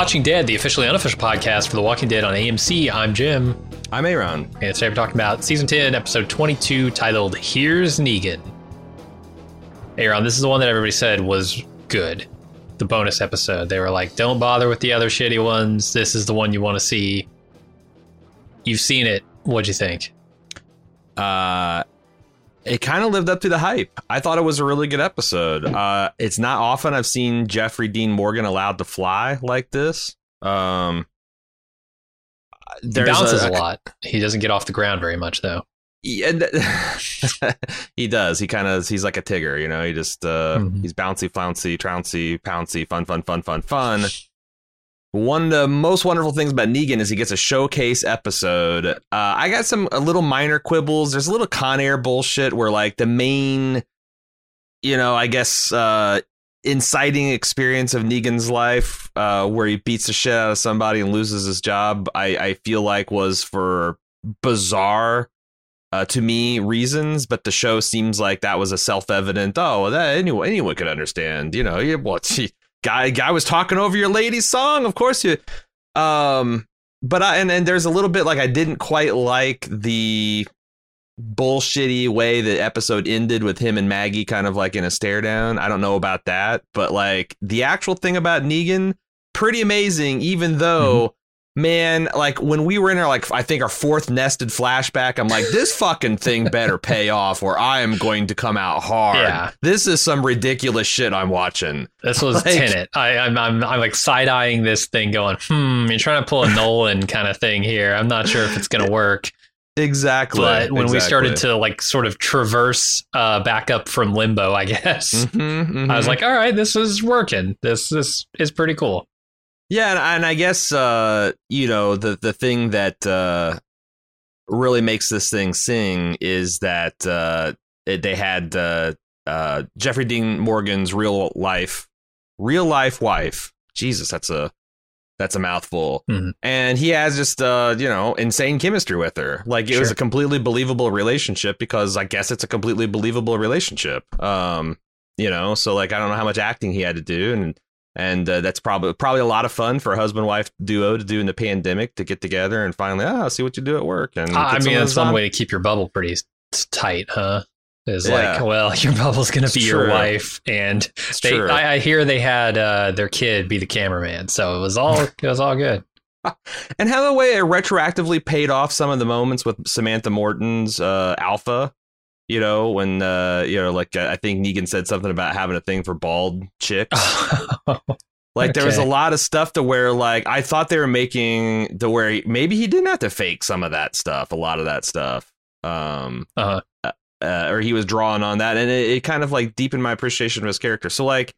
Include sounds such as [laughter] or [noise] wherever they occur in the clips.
Watching Dead, the officially unofficial podcast for The Walking Dead on AMC. I'm Jim. I'm Aaron. And today we're talking about season 10, episode 22, titled Here's Negan. Aaron, this is the one that everybody said was good. The bonus episode. They were like, don't bother with the other shitty ones. This is the one you want to see. You've seen it. What'd you think? Uh, it kind of lived up to the hype. I thought it was a really good episode. Uh, it's not often I've seen Jeffrey Dean Morgan allowed to fly like this. Um, he bounces a, a, lot. He doesn't get off the ground very much, though. Yeah, [laughs] he does. He kind of he's like a Tigger, you know. He just uh, mm-hmm. he's bouncy, flouncy, trouncy, pouncy, fun, fun, fun, fun, fun. One of the most wonderful things about Negan is he gets a showcase episode. Uh, I got some a little minor quibbles. There's a little Con Air bullshit where like the main, you know, I guess uh, inciting experience of Negan's life, uh, where he beats the shit out of somebody and loses his job. I, I feel like was for bizarre uh, to me reasons, but the show seems like that was a self evident. Oh, that anyone anyone could understand. You know, well, [laughs] guy guy was talking over your lady's song. Of course you. Um, but I and and there's a little bit like I didn't quite like the bullshitty way the episode ended with him and Maggie kind of like in a stare down. I don't know about that, but like the actual thing about Negan, pretty amazing. Even though mm-hmm man, like when we were in our like I think our fourth nested flashback, I'm like, this fucking thing better pay off, or I am going to come out hard. Yeah. This is some ridiculous shit I'm watching. This was [laughs] like, Tenet. I, I'm, I'm I'm like side eyeing this thing, going, hmm, you're trying to pull a [laughs] Nolan kind of thing here. I'm not sure if it's gonna work. Exactly. But when exactly. we started to like sort of traverse uh, back up from limbo, I guess mm-hmm, mm-hmm. I was like, all right, this is working. This this is pretty cool. Yeah, and, and I guess uh, you know the the thing that uh, really makes this thing sing is that uh, it, they had uh, uh, Jeffrey Dean Morgan's real life, real life wife. Jesus, that's a that's a mouthful. Mm-hmm. And he has just uh, you know, insane chemistry with her. Like it sure. was a completely believable relationship because I guess it's a completely believable relationship. Um, you know, so like I don't know how much acting he had to do and and uh, that's probably probably a lot of fun for a husband wife duo to do in the pandemic to get together and finally ah see what you do at work. And uh, I mean that's one way to keep your bubble pretty tight huh? Is yeah. like well [laughs] your bubble's gonna be your wife and they I, I, hear they had uh, their kid be the cameraman so it was all [laughs] it was all good. And how the way it retroactively paid off some of the moments with Samantha Morton's uh, alpha you know, when uh, you know, like I think Negan said something about having a thing for bald chicks. [laughs] like okay. there was a lot of stuff to where like I thought they were making to where he, maybe he didn't have to fake some of that stuff, a lot of that stuff. Um, uh-huh. uh, uh, or he was drawing on that, and it, it kind of like deepened my appreciation of his character. So like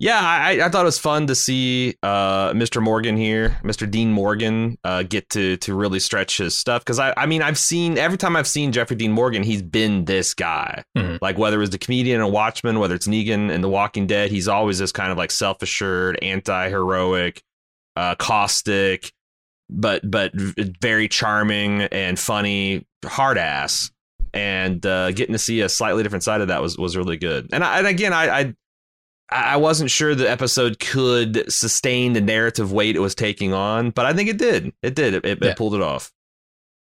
yeah, I, I thought it was fun to see uh, Mr. Morgan here, Mr. Dean Morgan, uh, get to to really stretch his stuff because I I mean I've seen every time I've seen Jeffrey Dean Morgan, he's been this guy. Mm-hmm. Like whether it was the comedian in Watchmen, whether it's Negan in The Walking Dead, he's always this kind of like self assured, anti heroic, uh, caustic, but but very charming and funny, hard ass. And uh, getting to see a slightly different side of that was was really good. And I, and again, I, I I wasn't sure the episode could sustain the narrative weight it was taking on, but I think it did. It did. It, it, yeah. pulled it off.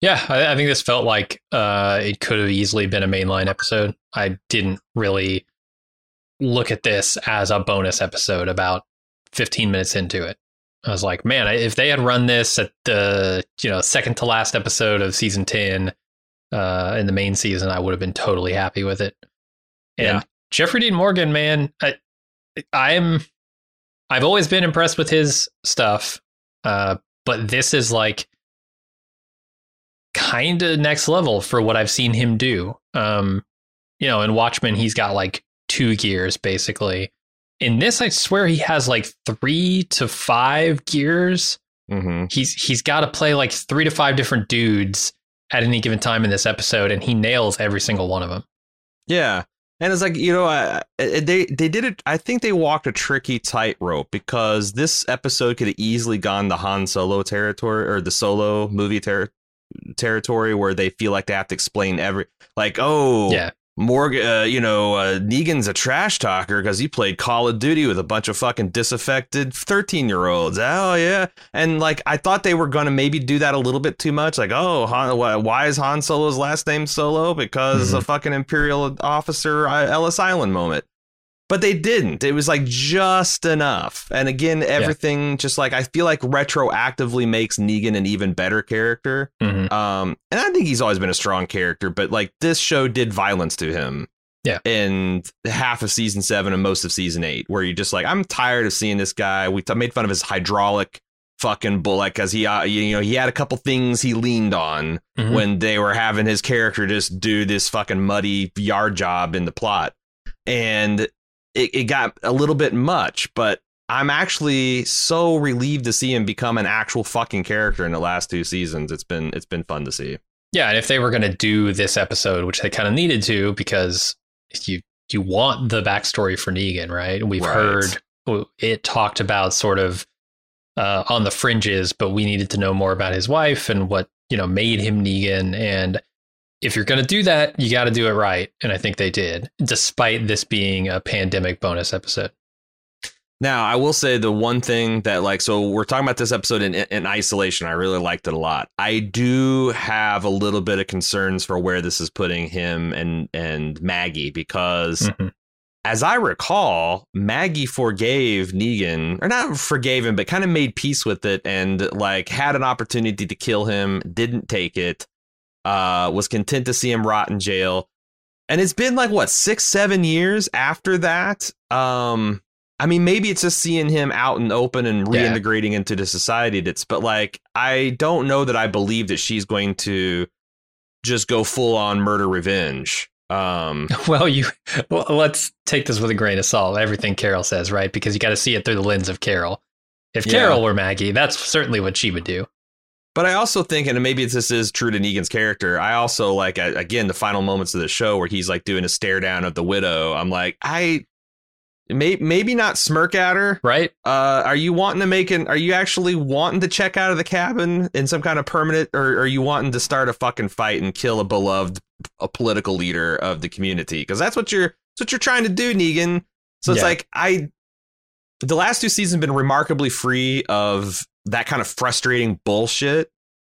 Yeah, I, I, think this felt like uh, it could have easily been a mainline episode. I didn't really look at this as a bonus episode about 15 minutes into it. I was like, man, if they had run this at the you know second to last episode of season ten uh, in the main season, I would have been totally happy with it. And yeah. Jeffrey Dean Morgan, man, I, I'm I've always been impressed with his stuff, uh, but this is like kind of next level for what I've seen him do. Um, you know, in Watchmen, he's got like two gears basically. In this, I swear he has like three to five gears. Mm-hmm. He's he's got to play like three to five different dudes at any given time in this episode, and he nails every single one of them. Yeah, and it's like you know, uh, they they did it. I think they walked a tricky tightrope because this episode could have easily gone the Han Solo territory or the Solo movie ter- territory, where they feel like they have to explain every like, oh, yeah, Morgan, uh, you know, uh, Negan's a trash talker because he played Call of Duty with a bunch of fucking disaffected 13 year olds. Oh, yeah. And like, I thought they were going to maybe do that a little bit too much. Like, oh, Han, why is Han Solo's last name Solo? Because mm-hmm. a fucking Imperial officer, uh, Ellis Island moment but they didn't. It was like just enough. And again, everything yeah. just like I feel like retroactively makes Negan an even better character. Mm-hmm. Um, and I think he's always been a strong character, but like this show did violence to him. Yeah. In half of season seven and most of season eight, where you're just like, I'm tired of seeing this guy. We t- made fun of his hydraulic fucking bullet because he, uh, you know, he had a couple things he leaned on mm-hmm. when they were having his character just do this fucking muddy yard job in the plot. And it, it got a little bit much, but I'm actually so relieved to see him become an actual fucking character in the last two seasons. It's been it's been fun to see. Yeah, and if they were going to do this episode, which they kind of needed to, because you you want the backstory for Negan, right? We've right. heard it talked about sort of uh, on the fringes, but we needed to know more about his wife and what you know made him Negan. And if you're going to do that, you got to do it right. And I think they did, despite this being a pandemic bonus episode. Now, I will say the one thing that, like, so we're talking about this episode in, in isolation. I really liked it a lot. I do have a little bit of concerns for where this is putting him and and Maggie because, mm-hmm. as I recall, Maggie forgave Negan, or not forgave him, but kind of made peace with it and like had an opportunity to kill him, didn't take it uh, was content to see him rot in jail. And it's been like what six, seven years after that. Um, I mean, maybe it's just seeing him out and open and reintegrating yeah. into the society. That's, but like, I don't know that I believe that she's going to just go full on murder revenge. Um, [laughs] well, you well, let's take this with a grain of salt. Everything Carol says, right? Because you got to see it through the lens of Carol. If Carol yeah. were Maggie, that's certainly what she would do. But I also think, and maybe this is true to Negan's character. I also like again the final moments of the show where he's like doing a stare down of the widow. I'm like, I may, maybe not smirk at her, right? Uh, are you wanting to make an? Are you actually wanting to check out of the cabin in some kind of permanent, or are you wanting to start a fucking fight and kill a beloved a political leader of the community? Because that's what you're that's what you're trying to do, Negan. So it's yeah. like I the last two seasons have been remarkably free of that kind of frustrating bullshit.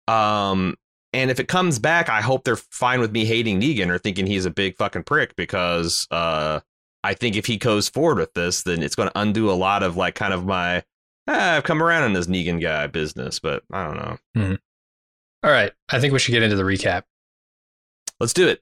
Um, and if it comes back, I hope they're fine with me hating Negan or thinking he's a big fucking prick because uh, I think if he goes forward with this, then it's going to undo a lot of like kind of my ah, I've come around on this Negan guy business, but I don't know. Mm-hmm. All right, I think we should get into the recap. Let's do it.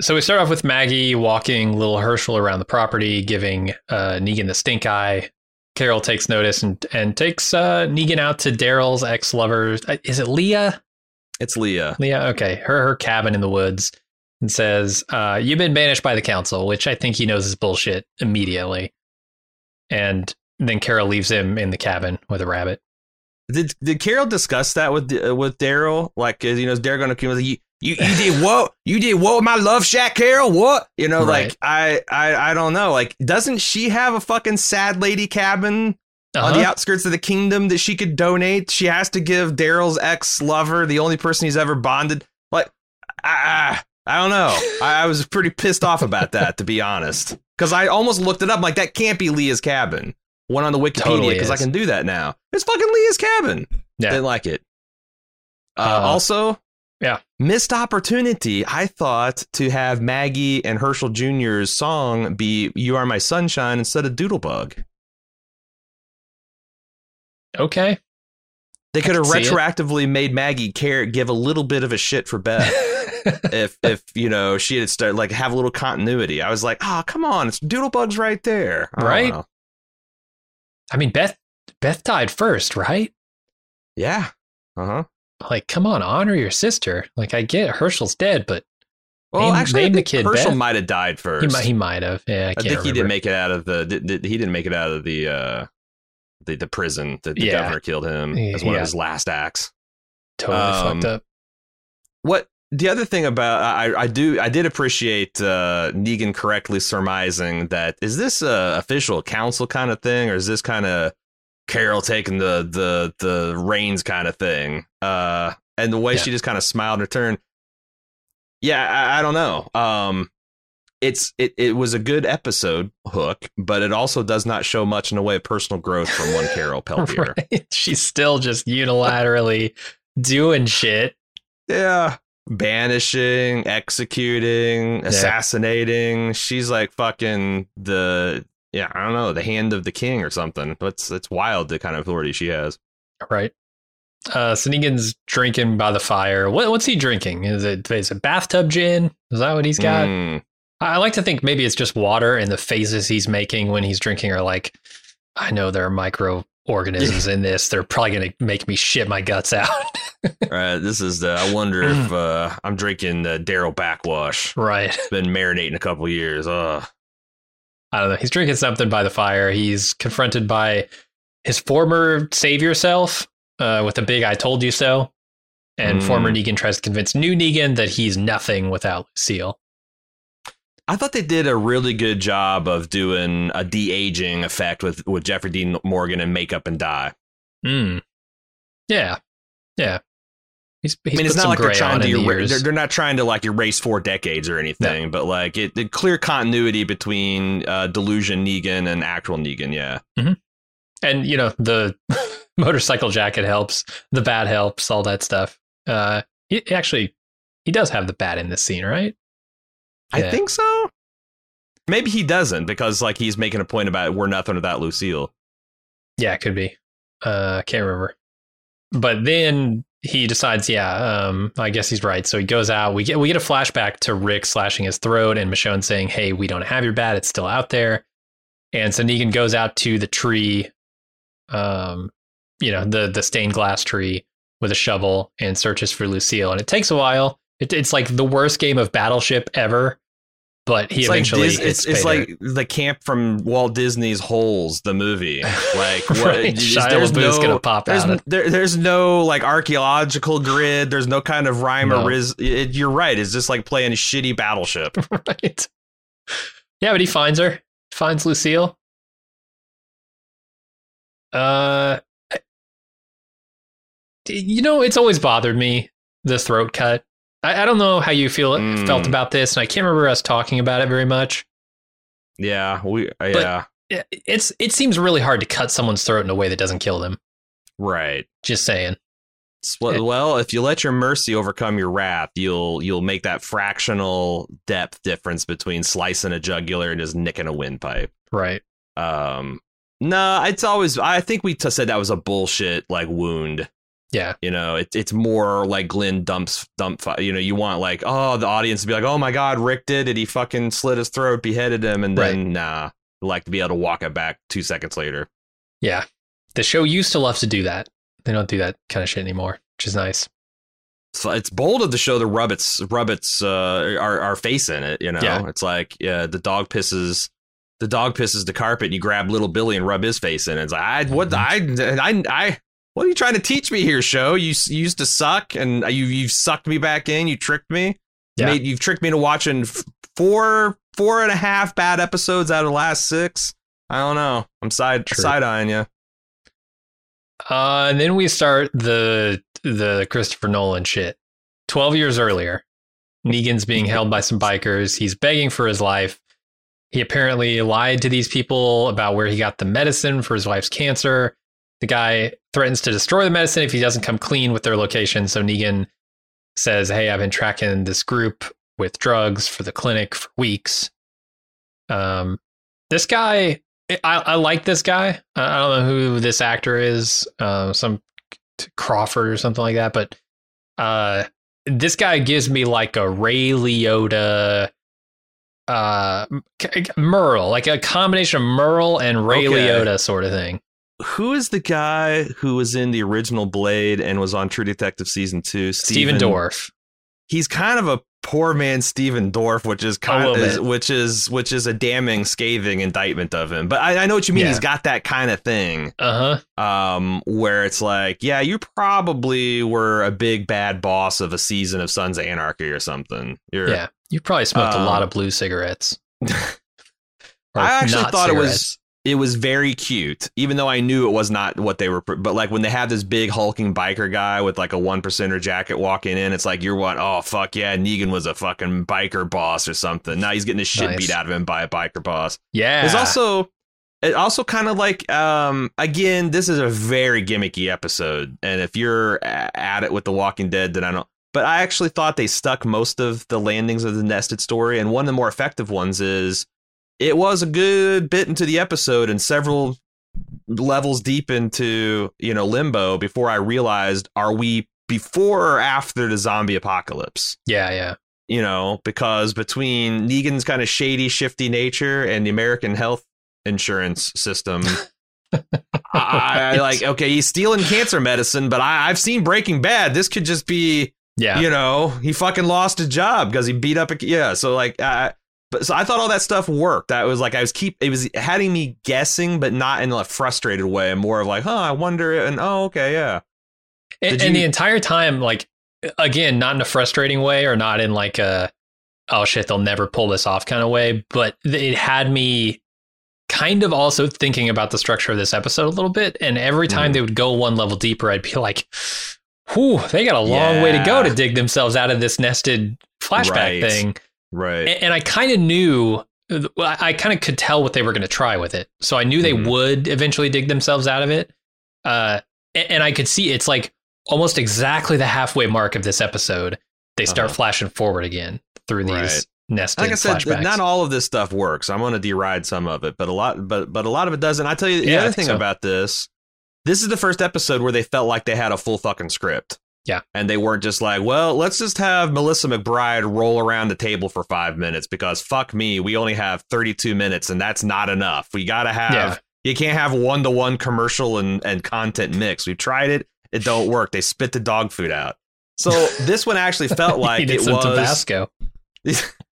So we start off with Maggie walking little Hershel around the property, giving uh, Negan the stink eye. Carol takes notice and and takes uh, Negan out to Daryl's ex lover. Is it Leah? It's Leah. Leah. Okay, her her cabin in the woods, and says, uh, "You've been banished by the council," which I think he knows is bullshit immediately. And then Carol leaves him in the cabin with a rabbit. Did did Carol discuss that with uh, with Daryl? Like, you know, is Daryl going to come with you? You, did what? You did what with my love shack, Carol? What? You know, Right. like I, I I don't know. Like, doesn't she have a fucking sad lady cabin on the Uh-huh. outskirts of the kingdom that she could donate? She has to give Daryl's ex lover, the only person he's ever bonded. Like, I, I, I don't know. I, I was pretty pissed off about that, to be honest, because I almost looked it up. Like, that can't be Leah's cabin. Went on the Wikipedia Totally because I can do that now. It's fucking Leah's cabin. Yeah. Didn't like it. Uh, Uh, also, yeah. missed opportunity. I thought to have Maggie and Hershel Jr.'s song be "You Are My Sunshine" instead of Doodlebug. Okay. They could have retroactively made Maggie care, give a little bit of a shit for Beth. [laughs] if if you know she had started like have a little continuity. I was like, oh come on, it's Doodlebug's right there, I Right? I mean, Beth Beth died first, right? Yeah. Uh huh. Like, come on, honor your sister. Like, I get Hershel's dead, but Well, Name- actually, name the kid Hershel Beth. might have died first. he might he might have. Yeah, I I think he didn't make it out of the. Did, did- he didn't make it out of the uh, the the prison. The, the Yeah. governor killed him as one Yeah. of his last acts. totally um, fucked up. What the other thing about I I do I did appreciate uh, Negan correctly surmising that is this a official council kind of thing or is this kind of Carol taking the the the reins kind of thing? Uh, and the way Yeah. she just kind of smiled in return. Yeah, I, I don't know. Um, it's it it was a good episode hook, but it also does not show much in the way of personal growth from one Carol [laughs] Peletier. Right? She's still just unilaterally doing shit. Yeah. Banishing, executing, assassinating. She's like fucking the yeah, I don't know, the hand of the king or something. That's it's wild the kind of authority she has. Right. Uh, so drinking by the fire. What, what's he drinking? Is it is it bathtub gin? Is that what he's got? Mm, I like to think maybe it's just water, and the faces he's making when he's drinking are like, I know there are microorganisms [laughs] in this. They're probably going to make me shit my guts out. right. [laughs] This is the I wonder if uh I'm drinking the Daryl backwash. right. It's been marinating a couple years. Ugh. I don't know. He's drinking something by the fire. He's confronted by his former savior self uh, with a big "I told you so," and Mm. former Negan tries to convince new Negan that he's nothing without Lucille. I thought they did a really good job of doing a de aging effect with with Jeffrey Dean Morgan and makeup and dye. Mm. Yeah, yeah. He's, he's I mean, it's not like they're trying to erase, they're, they're not trying to like erase four decades or anything, but like it, the clear continuity between uh, delusion Negan and actual Negan. Yeah, and you know the [laughs] motorcycle jacket helps, the bat helps, all that stuff. Uh, he actually he does have the bat in this scene, right? I Yeah. think so. Maybe he doesn't because like he's making a point about we're nothing without Lucille. Yeah, it could be. Uh, can't remember. But then he decides, yeah, um, I guess he's right. So he goes out. We get we get a flashback to Rick slashing his throat and Michonne saying, "Hey, we don't have your bat. It's still out there." And so Negan goes out to the tree, um, you know, the the stained glass tree with a shovel and searches for Lucille. And it takes a while. It, it's like the worst game of Battleship ever. But he It's like eventually Dis- hits it's, it's like the camp from Walt Disney's Holes, the movie. [laughs] Like what? Right, Shia there's LaBeouf's no gonna pop there's, out. There, there's no like archaeological grid. There's no kind of rhyme No. or riz. It, you're right. It's just like playing a shitty battleship. [laughs] right. Yeah, but he finds her. Finds Lucille. Uh, you know, it's always bothered me the throat cut. I, I don't know how you feel Mm. felt about this, and I can't remember us talking about it very much. yeah, we. uh, Yeah, It- It's it seems really hard to cut someone's throat in a way that doesn't kill them. right. Just saying. Well, well, if you let your mercy overcome your wrath, you'll you'll make that fractional depth difference between slicing a jugular and just nicking a windpipe. Right. Um, no, it's always. I think we t- said that was a bullshit like wound. Yeah. You know, it, it's more like Glenn dumps dump. You know, you want like oh the audience to be like oh my god Rick did it he fucking slit his throat beheaded him and then nah like to be able to walk it back two seconds later. Yeah. The show used to love to do that. They don't do that kind of shit anymore, which is nice. So it's bold of the show to rub its rub its uh, our our face in it. You know, Yeah. it's like yeah, the dog pisses. The dog pisses the carpet, and you grab little Billy and rub his face in it. It's like, I, what, I, I, I, what are you trying to teach me here, show? You, you used to suck, and you, you've sucked me back in. You tricked me. Yeah. Made, you've tricked me into watching f- four, four and a half bad episodes out of the last six. I don't know. I'm side side eyeing you. Uh, and then we start the the Christopher Nolan shit. Twelve years earlier, Negan's being held by some bikers. He's begging for his life. He apparently lied to these people about where he got the medicine for his wife's cancer. The guy threatens to destroy the medicine if he doesn't come clean with their location. So Negan says, "Hey, I've been tracking this group with drugs for the clinic for weeks." Um, this guy I, I like this guy. I don't know who this actor is, uh, some Crawford or something like that, but uh, this guy gives me like a Ray Liotta, uh, Merle, like a combination of Merle and Ray Okay. Liotta sort of thing. Who is the guy who was in the original Blade and was on True Detective season two? Stephen Dorff. He's kind of a poor man Stephen Dorff, which is kind of is, which is which is a damning, scathing indictment of him. But I, I know what you mean. Yeah. He's got that kind of thing, Uh huh. um, where it's like, yeah, you probably were a big bad boss of a season of Sons of Anarchy or something. You're, Yeah. You probably smoked a Um, lot of blue cigarettes. [laughs] I actually thought it was cigarettes. It was very cute, even though I knew it was not what they were. But like when they have this big hulking biker guy with like a one percenter jacket walking in, it's like you're what? Oh fuck yeah, Negan was a fucking biker boss or something. Now he's getting his shit Nice. beat out of him by a biker boss. Yeah. There's also it also kind of like um again this is a very gimmicky episode and if you're at it with the walking dead then i don't but i actually thought they stuck most of the landings of the nested story and one of the more effective ones is it was a good bit into the episode and several levels deep into you know limbo before i realized are we before or after the zombie apocalypse yeah, yeah. you know, because between Negan's kind of shady, shifty nature and the American health insurance system, [laughs] I, I like, okay, he's stealing cancer medicine, but I, I've seen Breaking Bad. This could just be, Yeah. you know, he fucking lost his job because he beat up a, yeah. So like, uh, but so I thought all that stuff worked. That was like I was keep it was having me guessing, but not in a frustrated way. More of like, huh, I wonder, and oh, okay, yeah, And, Did and the entire time, like, again, not in a frustrating way or not in like a, oh shit, they'll never pull this off kind of way, but it had me kind of also thinking about the structure of this episode a little bit. And every time Mhm. they would go one level deeper, I'd be like, whew, they got a long way to go to dig themselves out of this nested flashback Right. thing. Right, And, and I kind of knew, I, kind of could tell what they were going to try with it. So I knew they Mhm. would eventually dig themselves out of it. Uh, and, and I could see it's like almost exactly the halfway mark of this episode. They start Uh-huh. flashing forward again through these Right. nested like I said, flashbacks. not all of this stuff works. I'm going to deride some of it, but a lot, but but a lot of it doesn't. I tell you, the Yeah, other thing so. about this, this is the first episode where they felt like they had a full fucking script. Yeah. and they weren't just like, well, let's just have Melissa McBride roll around the table for five minutes because fuck me, we only have 32 minutes and that's not enough. We got to have. Yeah. You can't have one to one commercial and, and content mix. We've tried it. It don't work. They spit the dog food out. So this one actually felt [laughs] like it was Tabasco. [laughs]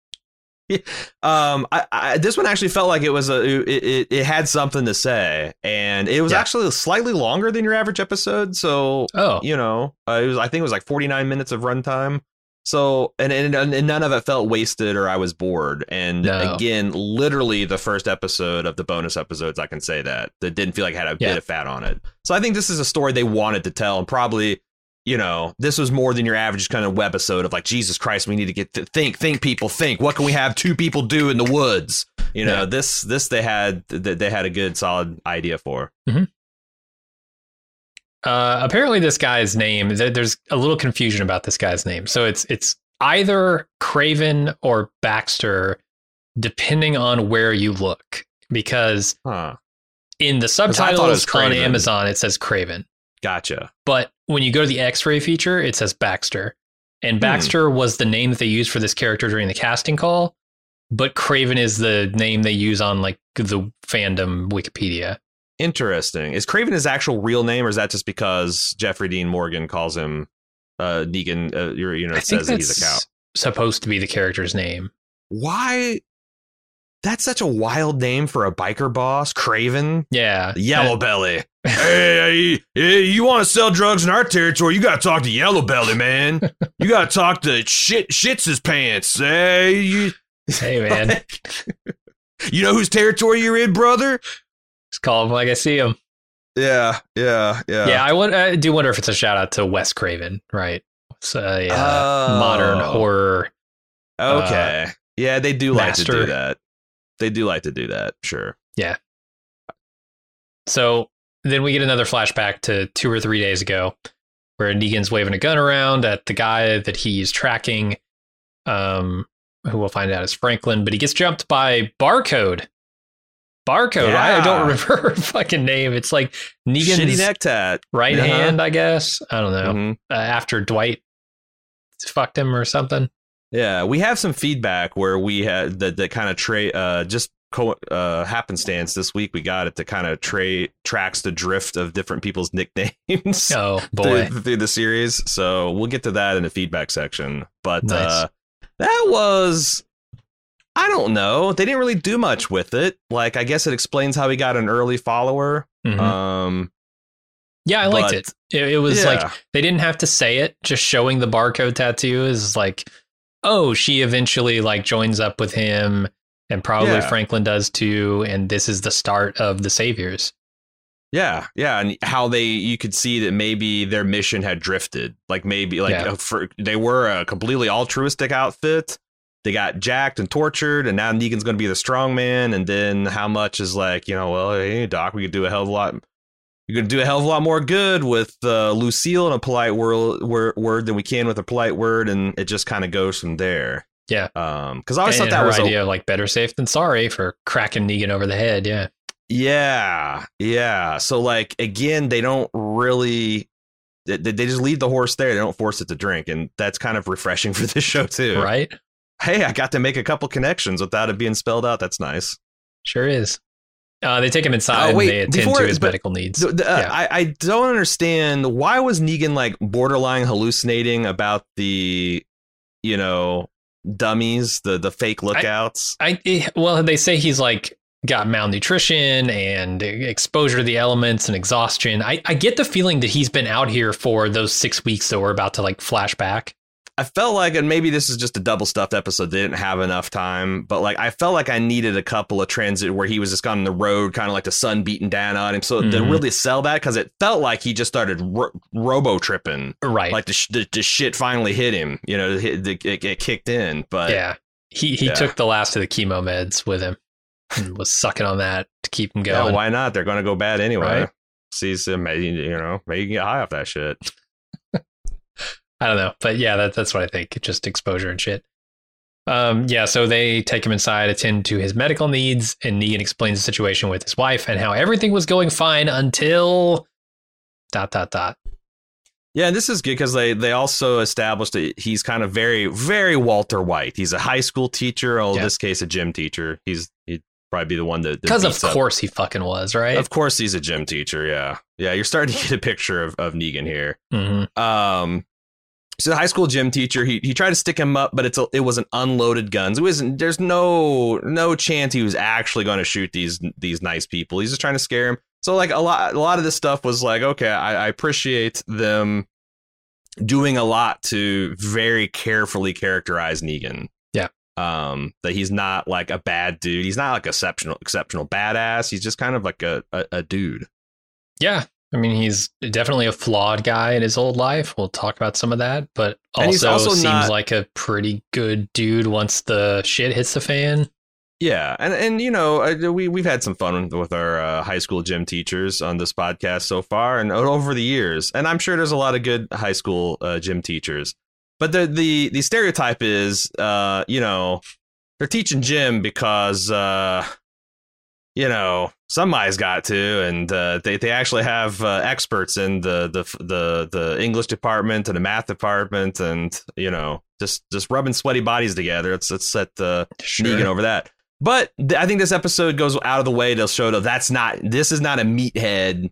[laughs] um I, I this one actually felt like it was a it, it, it had something to say and it was Yeah. actually slightly longer than your average episode so Oh, you know uh, it was i think it was like 49 minutes of runtime so and, and and none of it felt wasted or i was bored and No. again literally the first episode of the bonus episodes i can say that that didn't feel like it had a Yeah. bit of fat on it so i think this is a story they wanted to tell and probably you know, this was more than your average kind of webisode of like, Jesus Christ, we need to get to think, think, people, think. What can we have two people do in the woods? You know, Yeah. this this they had they had a good solid idea for. Uh, apparently, this guy's name. There's a little confusion about this guy's name. So it's it's either Craven or Baxter, depending on where you look. Because Huh. in the I thought it was subtitles on Amazon, it says Craven. Gotcha. But when you go to the X-ray feature, it says Baxter, and Hmm. Baxter was the name that they used for this character during the casting call. But Craven is the name they use on like the fandom Wikipedia. Interesting. Is Craven his actual real name, or is that just because Jeffrey Dean Morgan calls him uh, Negan? Uh, you you know, I it think says that he's a cow. supposed to be the character's name. Why? That's such a wild name for a biker boss, Craven. Yeah, Yellow Belly. Hey, hey, hey, you want to sell drugs in our territory? You got to talk to Yellow Belly, man. You got to talk to shit shits his pants. Hey, you, Hey man, [laughs] you know whose territory you're in, brother? just call him like I see him. Yeah, yeah, yeah. Yeah, I, would, I do wonder if it's a shout out to Wes Craven, right? It's a uh, Oh. modern horror. Okay. yeah, they do like to do that. They do like to do that. Sure. Yeah. So then we get another flashback to two or three days ago, where Negan's waving a gun around at the guy that he's tracking, um, who we'll find out is Franklin, but he gets jumped by Barcode. Barcode. I don't [laughs] remember her fucking name. It's like Shitty Negan's neck tat. right Uh-huh. hand, I guess. I don't know. Mhm. Uh, after Dwight fucked him or something. Yeah, we have some feedback where we had that that kind of tra- uh just co- uh happenstance this week we got it to kind of tra- tracks the drift of different people's [laughs] nicknames Oh boy. through, through the series. So we'll get to that in the feedback section. But Nice. uh that was I don't know. They didn't really do much with it. Like I guess it explains how he got an early follower. Mhm. Um yeah, I liked but- it. it. It was yeah. like they didn't have to say it. Just showing the barcode tattoo is like, oh, she eventually like joins up with him, and probably Yeah. Franklin does too. And this is the start of the Saviors. Yeah, yeah, and how they you could see that maybe their mission had drifted. Like maybe like Yeah. uh, for, they were a completely altruistic outfit. They got jacked and tortured, and now Negan's going to be the strong man. And then how much is like you know, well, hey Doc, we could do a hell of a lot. You're going to do a hell of a lot more good with uh, Lucille in a polite word, word, word than we can with a polite word, and it just kind of goes from there. Yeah. Um, because I always and thought that was a, idea of like better safe than sorry for cracking Negan over the head. Yeah. Yeah, yeah. So like again, they don't really they, they just leave the horse there. They don't force it to drink, and that's kind of refreshing [laughs] for this show too. Right. Hey, I got to make a couple connections without it being spelled out. That's nice. Sure is. Uh, they take him inside Oh, wait, and they attend before- to his medical needs. So, the- uh, Yeah. I I don't understand why was Negan like borderline hallucinating about the you know dummies, the the fake lookouts. I eh, well, they say he's like got malnutrition and exposure to the elements and exhaustion. I, I get the feeling that he's been out here for those six weeks that we're about to like flash back. I felt like, and maybe this is just a double stuffed episode. They didn't have enough time, but like I felt like I needed a couple of transit where he was just on the road, kind of like the sun beating down on him. So to Mhm. really sell that, because it felt like he just started ro- robo tripping, Right. like the, sh- the the shit finally hit him. You know, it, it, it, it kicked in. But yeah. He he yeah. took the last of the chemo meds with him and was sucking on that to keep him yeah, going. why not? They're going to go bad anyway. Right. See, so maybe you know, maybe you can get high off that shit. I don't know, but yeah, that, that's what I think. Just exposure and shit. Um, yeah, so they take him inside, attend to his medical needs, and Negan explains the situation with his wife and how everything was going fine until dot dot dot. Yeah, this is good because they they also established that he's kind of very very Walter White. He's a high school teacher, or in Yeah. this case, a gym teacher. He's he'd probably be the one that Because of beats up- course he fucking was, right? of course, he's a gym teacher. Yeah, yeah. You're starting to get a picture of of Negan here. hmm Um, so the high school gym teacher, he he tried to stick him up, but it's a, it was an unloaded guns. It wasn't. There's no no chance he was actually going to shoot these these nice people. He's just trying to scare him. So like a lot a lot of this stuff was like, okay, I, I appreciate them doing a lot to very carefully characterize Negan. Yeah. Um, that he's not like a bad dude. He's not like exceptional exceptional badass. He's just kind of like a, a, a dude. Yeah. I mean, he's definitely a flawed guy in his old life. We'll talk about some of that, but also, also seems not- like a pretty good dude once the shit hits the fan. Yeah, and and you know we we've had some fun with our uh, high school gym teachers on this podcast so far, and over the years, and I'm sure there's a lot of good high school uh, gym teachers. But the the the stereotype is, uh, you know, they're teaching gym because, uh, you know, somebody's got to, and uh, they they actually have uh, experts in the the the the English department and the math department, and you know, just just rubbing sweaty bodies together. Let's let's set the Sure. Negan over that. But th- I think this episode goes out of the way to show that that's not this is not a meathead,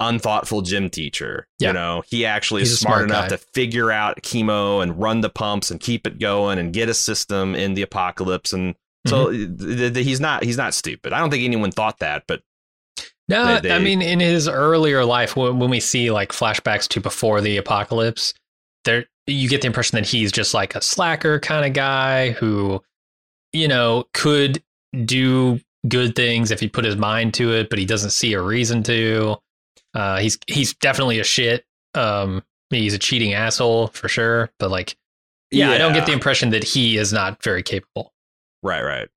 unthoughtful gym teacher. Yeah. You know, he actually He's is smart, smart enough to figure out chemo and run the pumps and keep it going and get a system in the apocalypse. And so Mm-hmm. he's not he's not stupid. I don't think anyone thought that, but No, They- I mean, in his earlier life, when, when we see like flashbacks to before the apocalypse, there you get the impression that he's just like a slacker kind of guy who, you know, could do good things if he put his mind to it, but he doesn't see a reason to. Uh, he's he's definitely a shit. Um, he's a cheating asshole for sure, but like, yeah, I don't get the impression that he is not very capable. Right, right.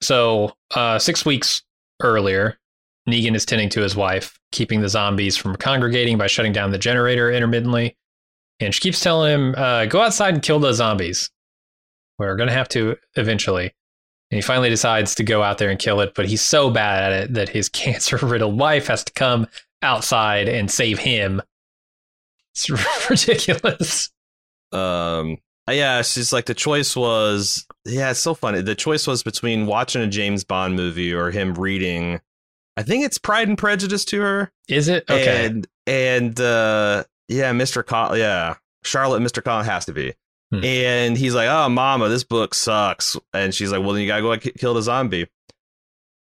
So, uh, six weeks earlier, Negan is tending to his wife, keeping the zombies from congregating by shutting down the generator intermittently. And she keeps telling him, uh, go outside and kill those zombies. We're going to have to eventually. And he finally decides to go out there and kill it, but he's so bad at it that his [laughs] cancer riddled wife has to come outside and save him. It's [laughs] ridiculous. Um, yeah, she's like the choice was. Yeah, it's so funny. The choice was between watching a James Bond movie or him reading. I think it's Pride and Prejudice to her. Is it? Okay. And and uh, yeah, Mr. Collins. Yeah, Charlotte. Mr. Collins has to be. Hmm. And he's like, "Oh, Mama, this book sucks." And she's like, "Well, then you gotta go ki- kill the zombie."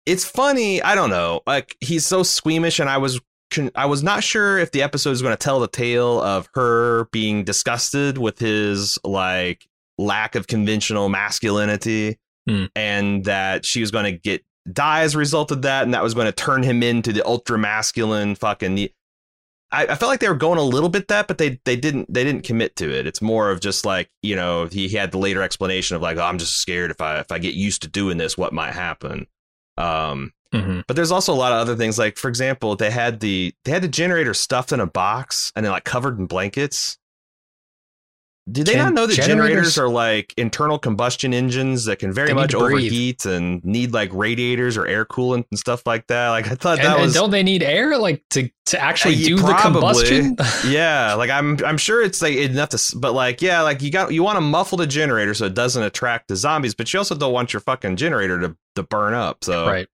It's funny. I don't know. Like he's so squeamish, and I was con- I was not sure if the episode is going to tell the tale of her being disgusted with his like lack of conventional masculinity, Hmm. and that she was going to get die as a result of that, and that was going to turn him into the ultra masculine fucking. I, I felt like they were going a little bit that, but they they didn't they didn't commit to it. It's more of just like you know he had the later explanation of like oh, I'm just scared if I if I get used to doing this, what might happen. Um, Mhm. but there's also a lot of other things. Like for example, they had the they had the generator stuffed in a box and then like covered in blankets. Do they Gen- not know that generators- generators are like internal combustion engines that can very much overheat and need like radiators or air coolant and stuff like that? Like I thought And, that and was don't they need air like to, to actually do the combustion? yeah, [laughs] like I'm I'm sure it's like enough to, but like yeah, like you got you want to muffle the generator so it doesn't attract the zombies, but you also don't want your fucking generator to to burn up. So right.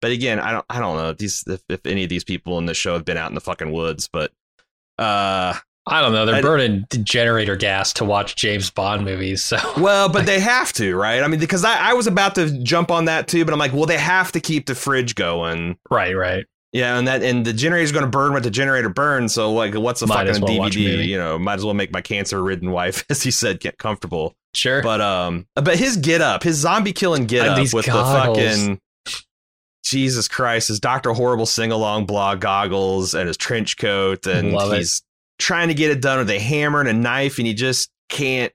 But again, I don't I don't know these if, if any of these people in the show have been out in the fucking woods, but uh I don't know. They're I- burning generator gas to watch James Bond movies. So [laughs] well, but they have to, right? I mean, because I, I was about to jump on that too, but I'm like, well, they have to keep the fridge going. right, right. Yeah, and that and the generator's going to burn what the generator burns. So like, what's the Might fucking well DVD? You know, might as well make my cancer-ridden wife, [laughs] as he said, get comfortable. Sure. But um, but his get up, his zombie killing get up with goggles. the fucking Jesus Christ, his Doctor Horrible sing along blog goggles and his trench coat, and Love it. he's trying to get it done with a hammer and a knife, and he just can't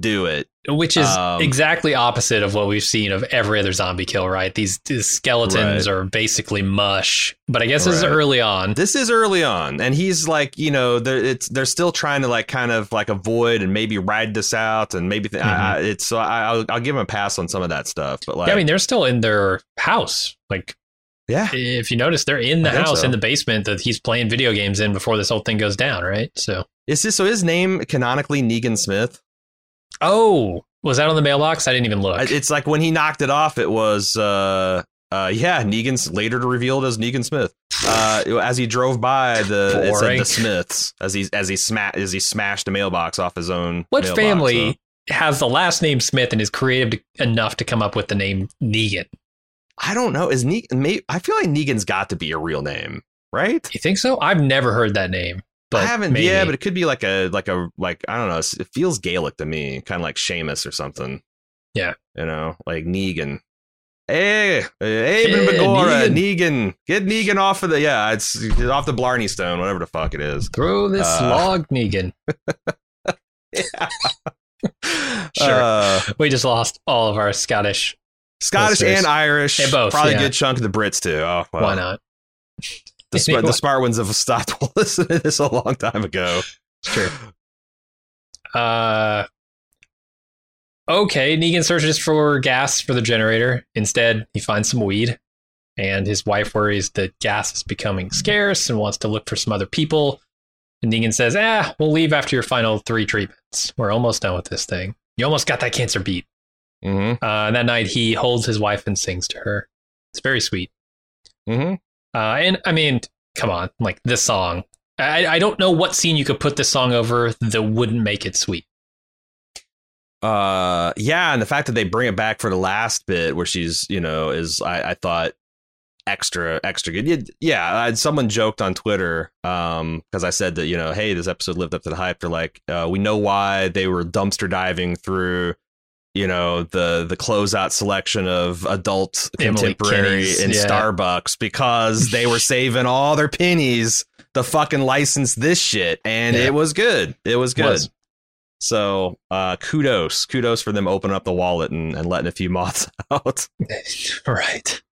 do it. Which is um, exactly opposite of what we've seen of every other zombie kill, right? These, these skeletons Right. are basically mush. But I guess this is early on. This is early on, and he's like, you know, they're it's they're still trying to like kind of like avoid and maybe ride this out, and maybe th- I, I, it's so I, I'll I'll give him a pass on some of that stuff, but like, Mm-hmm. yeah, I mean, they're still in their house. Like, yeah, if you notice, they're in the I house so. in the basement that he's playing video games in before this whole thing goes down, right? So, is this so? His name canonically Negan Smith. Oh, was that on the mailbox? I didn't even look. It's like when he knocked it off, it was uh uh yeah, Negan's later to revealed as Negan Smith. Uh as he drove by the it said the Smiths as he as he sma- as he smashed a mailbox off his own What family so- has the last name Smith and is creative to, enough to come up with the name Negan? I don't know. Is Negan may, I feel like Negan's got to be a real name, right? You think so? I've never heard that name. But I haven't maybe. yeah, but it could be like a like a like I don't know, it feels Gaelic to me, kind of like Seamus or something. Yeah. You know, like Negan. Hey, hey, Yeah, Begora, Negan. Negan. Get Negan off of the yeah, it's off the Blarney Stone, whatever the fuck it is. throw this Uh, log, Negan. [laughs] Sure. Uh, We just lost all of our Scottish. Scottish Listeners. and Irish. Yeah, both, Probably yeah. a good chunk of the Brits too. Oh, well, Why not? The, smart, the smart ones have stopped [laughs] listening to this a long time ago. Sure. Uh, okay, Negan searches for gas for the generator. Instead, he finds some weed, and his wife worries that gas is becoming scarce and wants to look for some other people. And Negan says, "Ah, we'll leave after your final three treatments. We're almost done with this thing. You almost got that cancer beat." Mm-hmm. Uh, that night, he holds his wife and sings to her. It's very sweet. Mm-hmm. Uh, and I mean, come on, like this song. I, I don't know what scene you could put this song over that wouldn't make it sweet. Uh, yeah, and the fact that they bring it back for the last bit where she's, you know, is I, I thought extra extra good. Yeah, I, someone joked on Twitter um because I said that you know, hey, this episode lived up to the hype. They're like, uh, we know why they were dumpster diving through. You know the the closeout selection of adult Emily contemporary in yeah. Starbucks because they were saving all their pennies to fucking license this shit, and Yeah. it was good. It was good. Was. So uh, kudos, kudos for them opening up the wallet and, and letting a few moths [laughs] out. right.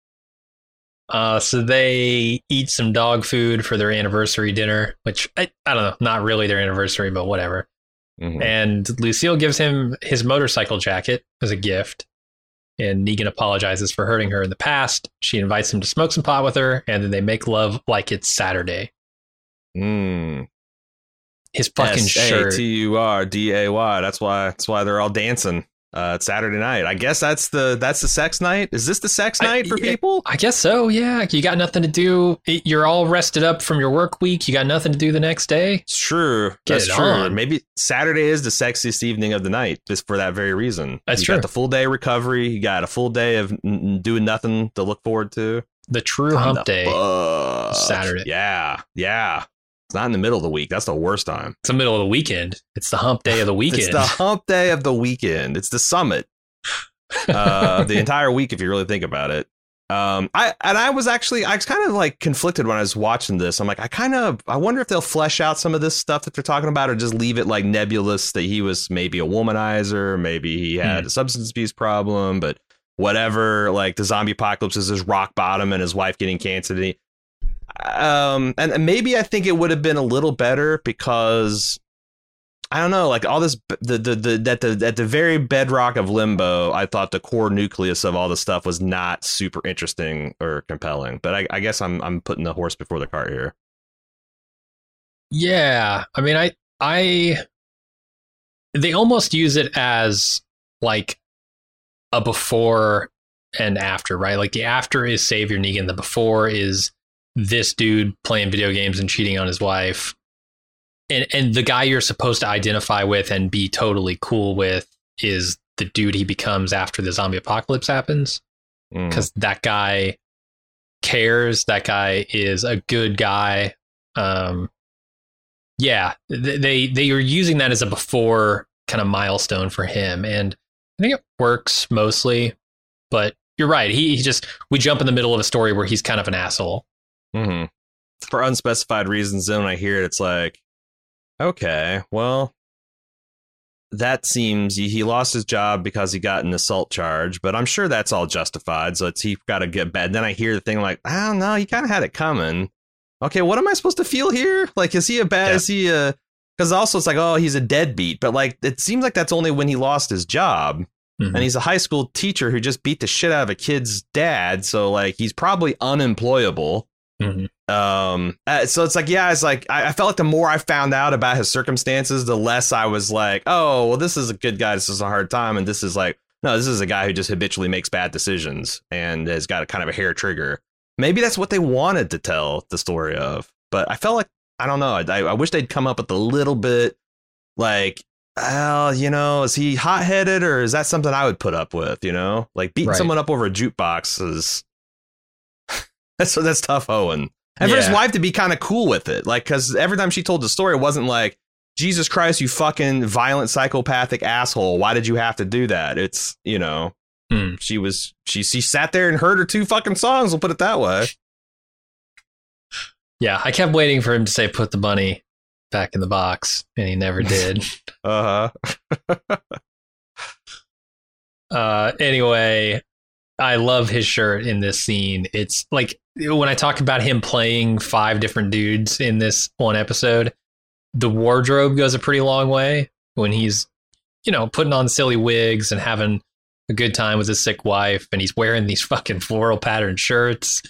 Uh, so they eat some dog food for their anniversary dinner, which I, I don't know, not really their anniversary, but whatever. Mhm. And Lucille gives him his motorcycle jacket as a gift. And Negan apologizes for hurting her in the past. She invites him to smoke some pot with her, and then they make love like it's Saturday. Mm. His fucking shirt. S-A-T-U-R-D-A-Y. That's why. That's why they're all dancing. Uh, Saturday night. I guess that's the that's the sex night. Is this the sex I- night for people? I guess so. Yeah, you got nothing to do. You're all rested up from your work week. You got nothing to do the next day. It's true. Get that's it true. on. Maybe Saturday is the sexiest evening of the night, just for that very reason. That's you true. got the full day recovery. You got a full day of n- doing nothing to look forward to. The true hump day. fuck. Saturday. Yeah, yeah. It's not in the middle of the week. That's the worst time. It's the middle of the weekend. It's the hump day of the weekend. It's the hump day of the weekend. It's the summit. Uh, the [laughs] entire week, if you really think about it. Um, I and I was actually I was kind of like conflicted when I was watching this. I'm like, I kind of I wonder if they'll flesh out some of this stuff that they're talking about, or just leave it like nebulous that he was maybe a womanizer, maybe he had Hmm. a substance abuse problem, but whatever. Like the zombie apocalypse is his rock bottom, and his wife getting cancer. And he, um, and, maybe I think it would have been a little better because I don't know, like all this, the the the at the at the very bedrock of Limbo, I thought the core nucleus of all the stuff was not super interesting or compelling. But I, I guess I'm I'm putting the horse before the cart here. yeah. I mean, I, I, they almost use it as like a before and after, right? Like the after is Savior Negan. The before is this dude playing video games and cheating on his wife. And, and the guy you're supposed to identify with and be totally cool with is the dude he becomes after the zombie apocalypse happens. Mm. because that guy cares. That guy is a good guy. Um, yeah, th- they they are using that as a before kind of milestone for him, and I think it works mostly. But you're right. He, he just we jump in the middle of a story where he's kind of an asshole. Hmm For unspecified reasons, then when I hear it, it's like, okay, well, that seems he lost his job because he got an assault charge, but I'm sure that's all justified. So it's he got to get bad. Then I hear the thing like, I don't know, he kind of had it coming. Okay, what am I supposed to feel here? Like, is he a bad? Yeah. Is he a? Because also it's like, oh, he's a deadbeat, but like it seems like that's only when he lost his job Mhm. and he's a high school teacher who just beat the shit out of a kid's dad. So like he's probably unemployable. Mhm. Um, uh, so it's like, yeah, it's like I, I felt like the more I found out about his circumstances, the less I was like, oh, well, this is a good guy. This is a hard time, and this is like, no, this is a guy who just habitually makes bad decisions and has got a kind of a hair trigger. Maybe that's what they wanted to tell the story of, but I felt like I don't know. I, I wish they'd come up with a little bit like well, you know, is he hot headed or is that something I would put up with? You know, like beating Right. someone up over a jukebox is that's that's tough, Owen. And for his wife to be kind of cool with it, like because every time she told the story, it wasn't like Jesus Christ, you fucking violent psychopathic asshole. Why did you have to do that? It's you know, Hmm. she was she she sat there and heard her two fucking songs. We'll put it that way. Yeah, I kept waiting for him to say put the money back in the box, and he never did. Uh [laughs] huh. [laughs] uh anyway i love his shirt in this scene it's like when i talk about him playing five different dudes in this one episode the wardrobe goes a pretty long way when he's you know putting on silly wigs and having a good time with his sick wife and he's wearing these fucking floral patterned shirts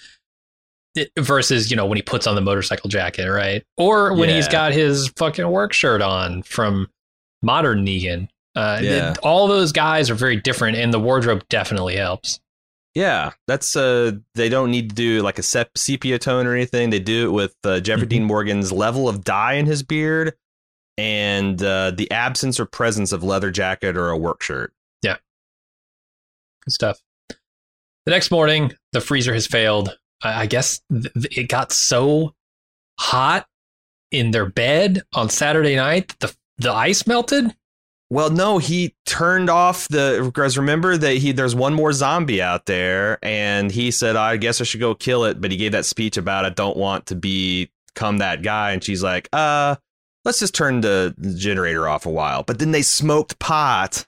It- versus you know when he puts on the motorcycle jacket right or when he's got his fucking work shirt on from modern negan Uh, Yeah. all those guys are very different, and the wardrobe definitely helps. Yeah, that's uh they don't need to do like a sep- sepia tone or anything. They do it with uh, Jeffrey Mhm. Dean Morgan's level of dye in his beard and uh, the absence or presence of leather jacket or a work shirt. Yeah, good stuff. The next morning, the freezer has failed. I, I guess th- it got so hot in their bed on Saturday night that the the ice melted. Well, no, he turned off the guys remember that he there's one more zombie out there and he said I guess I should go kill it, but he gave that speech about I don't want to be become that guy and she's like, "Uh, let's just turn the generator off a while." But then they smoked pot.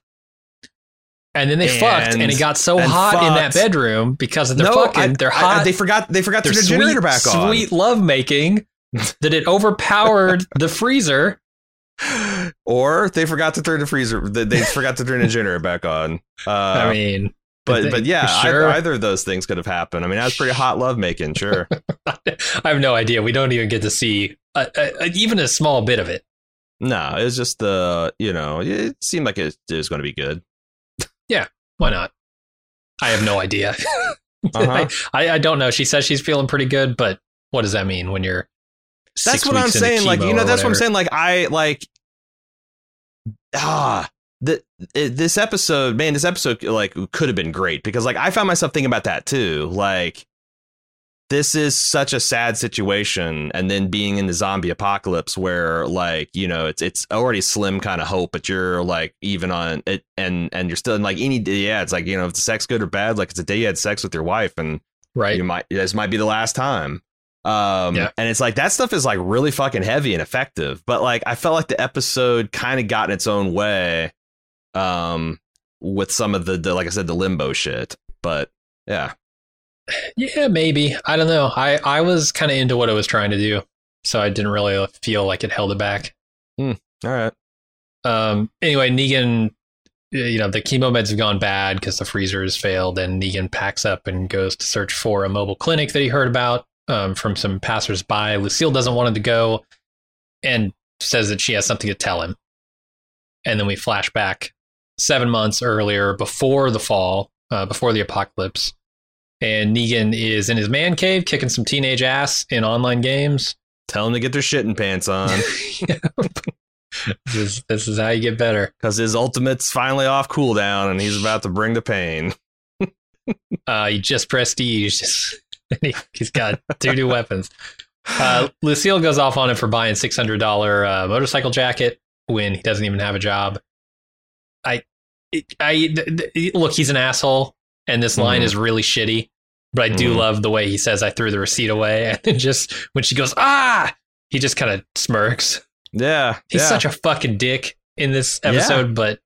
And then they And- fucked, and it got so hot in that bedroom because of their no, fucking. I- they're I- they forgot they forgot to turn the generator back on. sweet lovemaking that it overpowered [laughs] the freezer. Or they forgot to turn the freezer. They they forgot to turn the generator back on. [laughs] Uh, I mean, but they- but yeah, sure. either, either of those things could have happened. I mean, that was pretty hot love making, sure. [laughs] I have no idea. We don't even get to see uh uh even a small bit of it. no, it was just the you know it seemed like it, it was going to be good. Yeah, why not? I have no idea. [laughs] Uh-huh. I, I don't know. She says she's feeling pretty good, but what does that mean when you're? That's what I'm saying. Like you know, that's what I'm saying. Like I like ah. The, this episode, man, this episode like could have been great because like I found myself thinking about that too. Like this is such a sad situation and then being in the zombie apocalypse where like you know it's it's already slim kind of hope but you're like even on it and and you're still in like any yeah it's like you know if the sex good or bad like it's a day you had sex with your wife and Right. you might this might be the last time um Yeah. and it's like that stuff is like really fucking heavy and effective but like i felt like the episode kind of got in its own way um with some of the, the like i said the limbo shit but yeah Yeah, maybe. I don't know. I I was kind of into what it was trying to do, so I didn't really feel like it held it back. all right Um. Anyway, Negan, you know, the chemo meds have gone bad because the freezer has failed, and Negan packs up and goes to search for a mobile clinic that he heard about um, from some passersby. Lucille doesn't want him to go, and says that she has something to tell him. And then we flash back seven months earlier, before the fall, uh, before the apocalypse, and Negan is in his man cave kicking some teenage ass in online games. tell them to get their shitting pants on [laughs] this, is, this is how you get better. because his ultimate's finally off cooldown and he's about to bring the pain [laughs] Uh, he just prestige. [laughs] he, he's got two new weapons. Uh, Lucille goes off on him for buying six hundred dollar uh, motorcycle jacket when he doesn't even have a job. I, I th- th- look. He's an asshole, and this line Mhm. is really shitty. But I do Mhm. love the way he says, "I threw the receipt away," [laughs] and then just when she goes, "Ah," he just kind of smirks. yeah He's yeah. such a fucking dick in this episode, but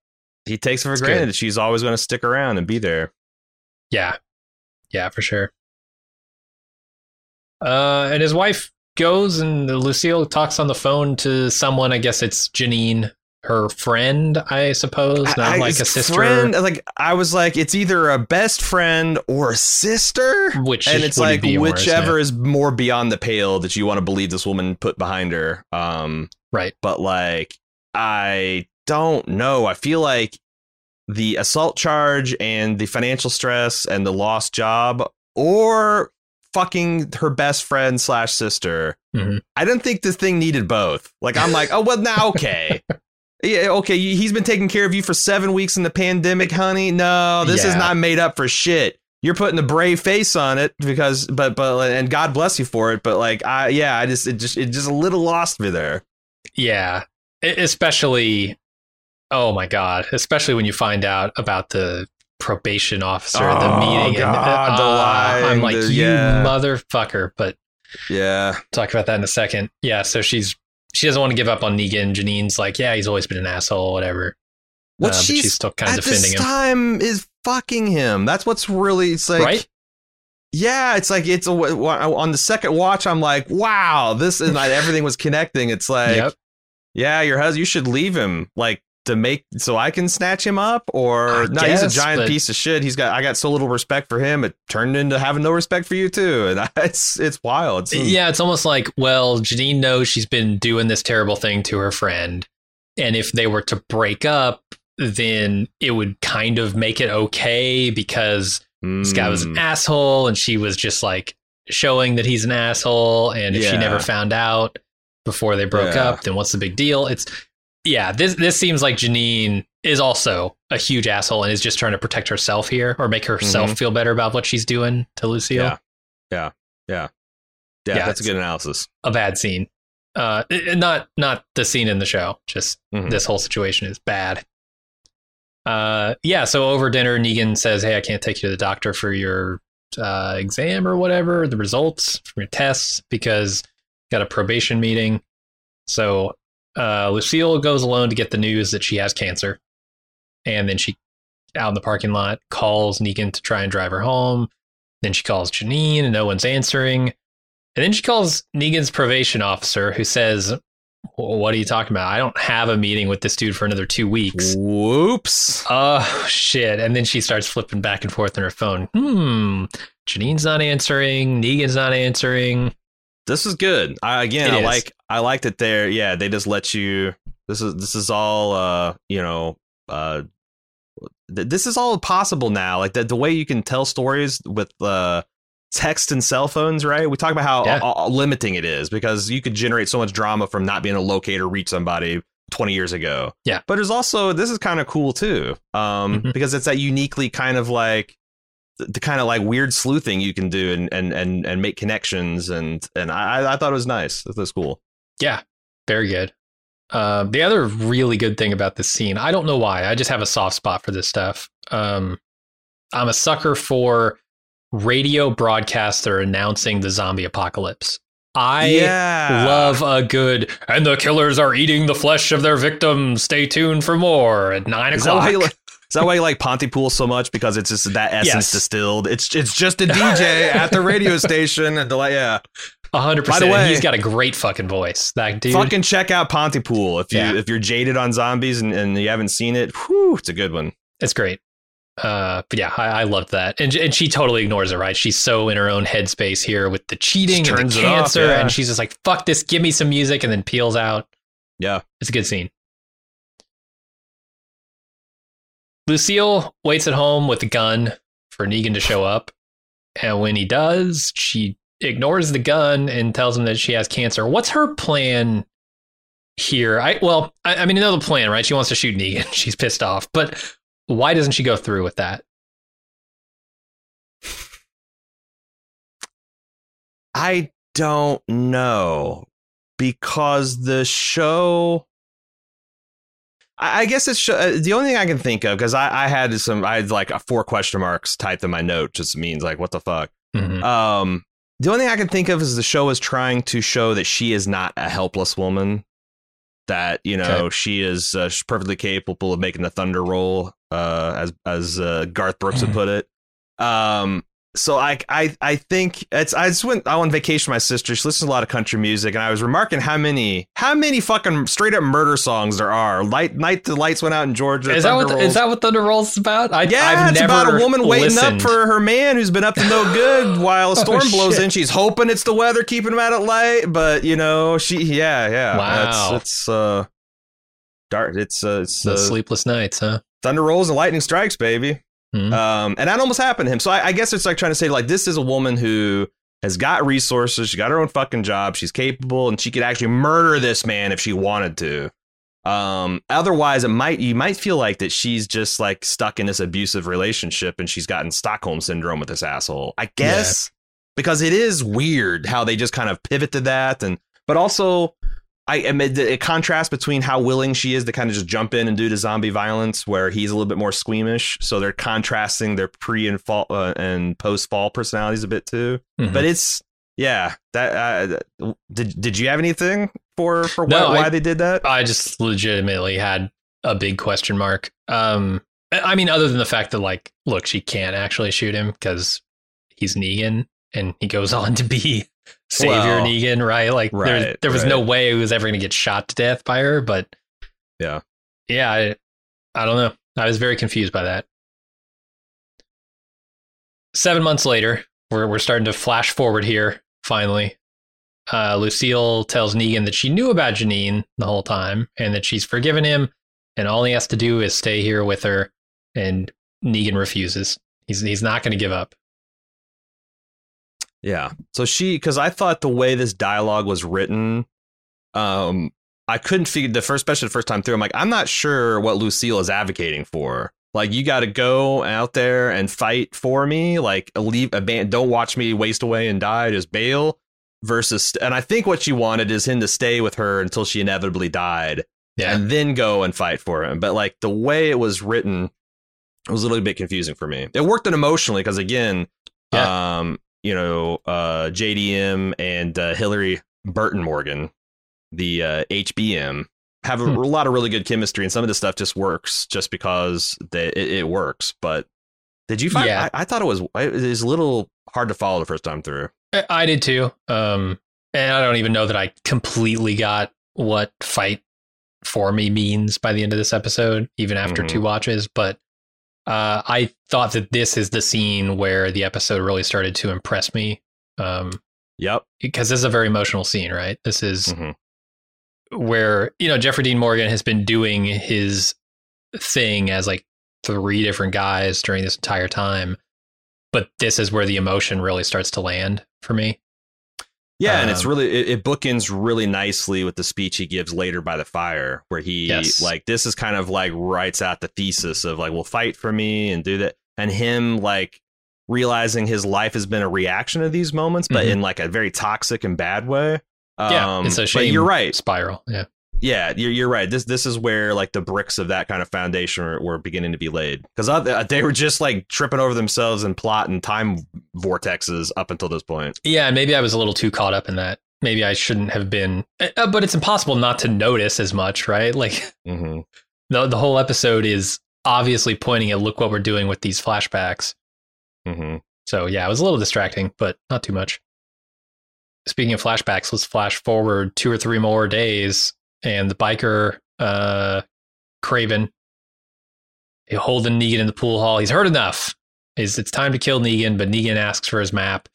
he takes it for granted good. that she's always going to stick around and be there Yeah. Yeah, for sure. Uh, and his wife goes and Lucille talks on the phone to someone. I guess it's Janine, her friend, I suppose, not I- like a sister. Friend, like I was like, it's either a best friend or a sister, Which and it's like whichever is more beyond the pale that you want to believe this woman put behind her. Um, Right. but like I don't know. I feel like the assault charge and the financial stress and the lost job, or fucking her best friend slash sister. Mhm. I didn't think this thing needed both. Like I'm like, oh well, now okay. [laughs] Yeah, okay. He's been taking care of you for seven weeks in the pandemic, honey. No, this is not made up for shit. You're putting a brave face on it because, but, but, and God bless you for it. But like, I, yeah, I just, it just, it just a little lost me there. Yeah. Especially, oh my God, especially when you find out about the probation officer, the Oh, meeting. God, the uh, I'm like, the- you yeah. motherfucker. But Yeah. talk about that in a second. Yeah, so she's she doesn't want to give up on Negan. Janine's like, yeah, he's always been an asshole, whatever. What Uh, she's, she's still kind of at defending him, time is fucking him. That's what's really, it's like, right? yeah, it's like, it's a, on the second watch, I'm like, wow, this is not, everything was connecting. It's like, yep. yeah, your husband, you should leave him like to make so I can snatch him up or I no, he's a giant but- piece of shit. He's got I got so little respect for him, it turned into having no respect for you too. [laughs] And it's it's wild. It's, Yeah, it's almost like, well, Janine knows she's been doing this terrible thing to her friend, and if they were to break up, then it would kind of make it okay because this guy was an Mm. asshole and she was just like showing that he's an asshole. And if she never found out before they broke Yeah. up, then what's the big deal? It's yeah, this this seems like Janine is also a huge asshole and is just trying to protect herself here or make herself feel better about what she's doing to Lucille. Mm-hmm. Yeah. Yeah, Yeah, that's a good analysis. A bad scene. Uh, it- not not the scene in the show. Just Mhm. this whole situation is bad. Uh, yeah. So over dinner, Negan says, "Hey, I can't take you to the doctor for your uh, exam or whatever, the results from your tests because got a probation meeting." So uh, Lucille goes alone to get the news that she has cancer, and then she, out in the parking lot, calls Negan to try and drive her home. Then she calls Janine, and no one's answering. And then she calls Negan's probation officer, who says, "Well, "What are you talking about? I don't have a meeting with this dude for another two weeks." Whoops. Oh shit! And then she starts flipping back and forth on her phone. Hmm. Janine's not answering. Negan's not answering. This is good. I, again, It I is. like I like that they're yeah they just let you. This is this is all uh you know uh th- this is all possible now. Like the the way you can tell stories with uh text and cell phones, right? We talk about how Yeah. uh, limiting it is because you could generate so much drama from not being able to locate or reach somebody 20 years ago. Yeah. But there's also this is kind of cool too. Um Mhm. because it's that uniquely kind of like the, kind of like weird sleuthing you can do and and and, and make connections and and I I thought it was nice. This was cool. Yeah, very good. Uh, the other really good thing about this scene, I don't know why, I just have a soft spot for this stuff. Um, I'm a sucker for radio broadcasts that are announcing the zombie apocalypse. I yeah. love a good, and the killers are eating the flesh of their victims. Stay tuned for more at nine Is that o'clock. you? Is that why you like Pontypool so much? Because it's just that essence Yes. distilled. It's it's just a DJ [laughs] at the radio station, and like, yeah, A hundred By the way- He's got a great fucking voice. That dude. fucking check out Pontypool if you Yeah. if you're jaded on zombies and, and you haven't seen it. Whew, it's a good one. It's great. Uh, but yeah, I, I loved that, and and she totally ignores it. Right? She's so in her own headspace here with the cheating and the it off, cancer, yeah. and she's just like, "Fuck this! Give me some music," and then peels out. Yeah. It's a good scene. Lucille waits at home with a gun for Negan to show up, and when he does, she ignores the gun and tells him that she has cancer. What's her plan here? I well, I, I mean, you know the plan, right? She wants to shoot Negan. [laughs] She's pissed off, but why doesn't she go through with that? I don't know because the show. I guess it's uh, the only thing I can think of because I, I had some I had like a four question marks typed in my note just means like what the fuck. Mhm. Um, the only thing I can think of is the show is trying to show that she is not a helpless woman. That you know Okay. she is uh, perfectly capable of making the thunder roll, uh, as as uh, Garth Brooks would put it. Um, so I I I think it's I just went I went on vacation with my sister. She listens to a lot of country music, and I was remarking how many how many fucking straight up murder songs there are. Light night the lights went out in Georgia. Is that what Thunder is Rolls. that what Thunder Rolls is about? I, Yeah, I've it's about a woman waiting listened. up for her man who's been up to no good [laughs] while a Oh, storm blows shit. in. She's hoping it's the weather keeping him out at light, but you know, she yeah, yeah. Wow. It's, it's uh dark. It's uh, it's the uh, sleepless nights, huh? thunder rolls and lightning strikes, baby. Mhm. Um, and that almost happened to him. So I, I guess it's like trying to say like this is a woman who has got resources. She got her own fucking job. She's capable, and she could actually murder this man if she wanted to. Um, otherwise, it might you might feel like that she's just like stuck in this abusive relationship, and she's gotten Stockholm syndrome with this asshole. I guess because it is weird how they just kind of pivot to that, and but also. I admit the a contrast between how willing she is to kind of just jump in and do the zombie violence, where he's a little bit more squeamish. So they're contrasting their pre and fall uh, and post fall personalities a bit too. Mhm. But it's yeah. That uh, did did you have anything for for No, why, I- why they did that? I just legitimately had a big question mark. Um, I I mean, other than the fact that, like, look, she can't actually shoot him because he's Negan and he goes [laughs] on to be Savior Well, Negan, right? Like, there, right, there was no way he was ever going to get shot to death by her. But Yeah. yeah, I, I don't know. I was very confused by that. Seven months later, we're we're starting to flash forward here. Finally, uh, Lucille tells Negan that she knew about Janine the whole time and that she's forgiven him and all he has to do is stay here with her. And Negan refuses. He's he's not going to give up. Yeah. So she, because I thought the way this dialogue was written, um, I couldn't figure the first, especially the first time through. I'm like, I'm not sure what Lucille is advocating for. Like, you got to go out there and fight for me. Like, leave a band. Don't watch me waste away and die. Just bail. Versus, and I think what she wanted is him to stay with her until she inevitably died, Yeah. and then go and fight for him. But like the way it was written, it was a little bit confusing for me. It worked it emotionally because again, um, you know, uh, JDM and uh, Hilarie Burton Morgan, the uh, HBM, have a, Hmm. a lot of really good chemistry, and some of this stuff just works just because they, it, it works. But did you find? Yeah. I, I thought it was it was a little hard to follow the first time through. I- I did too. Um, and I don't even know that I completely got what fight for me means by the end of this episode, even after Mhm. two watches. But uh, I thought that this is the scene where the episode really started to impress me. Um, Yep. because this is a very emotional scene, right? This is Mhm. where you know Jeffrey Dean Morgan has been doing his thing as like three different guys during this entire time, but this is where the emotion really starts to land for me. Yeah, and it's Um, really it, it bookends really nicely with the speech he gives later by the fire, where he Yes. like this is kind of like writes out the thesis of like, well, fight for me and do that, and him like realizing his life has been a reaction to these moments, but Mhm. in like a very toxic and bad way. Yeah, Um, it's a but shame. you're right. Spiral. Yeah. Yeah, you're you're right. This this is where like the bricks of that kind of foundation were, were beginning to be laid because they were just like tripping over themselves and plotting time vortexes up until this point. Yeah, maybe I was a little too caught up in that. Maybe I shouldn't have been. uh, But it's impossible not to notice as much, right? [laughs] Like Mm-hmm. the the whole episode is obviously pointing at look what we're doing with these flashbacks. Mm-hmm. So yeah, it was a little distracting, but not too much. Speaking of flashbacks, let's flash forward two or three more days, and the biker uh, Craven holding Negan in the pool hall. He's heard enough. Is it's time to kill Negan, but Negan asks for his map.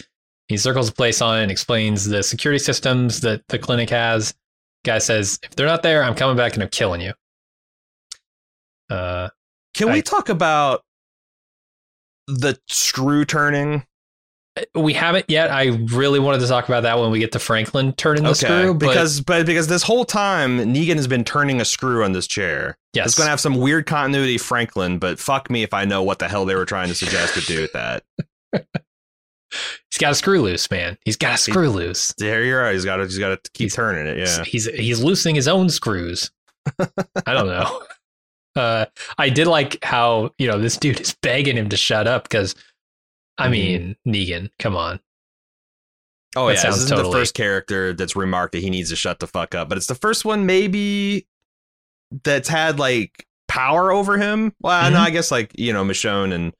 He circles the place on it and explains the security systems that the clinic has. Guy says, "If they're not there, I'm coming back and I'm killing you." Uh, Can I- we talk about the screw turning? We haven't yet. I really wanted to talk about that when we get to Franklin turning the screw. But because but because this whole time Negan has been turning a screw on this chair. yes, It's going to have some weird continuity, Franklin. But fuck me if I know what the hell they were trying to suggest to do with that. [laughs] he's got a screw loose, man. He's got a screw loose. There you're right. He's got to he's got to keep turning it. Yeah. He's he's loosening his own screws. [laughs] I don't know. Uh, I did like how you know this dude is begging him to shut up because, I Mhm. mean, Negan, come on. Oh That yeah, sounds this is totally- the first character that's remarked that he needs to shut the fuck up. But it's the first one maybe that's had like power over him. Well, no, Mhm. I guess like you know Michonne and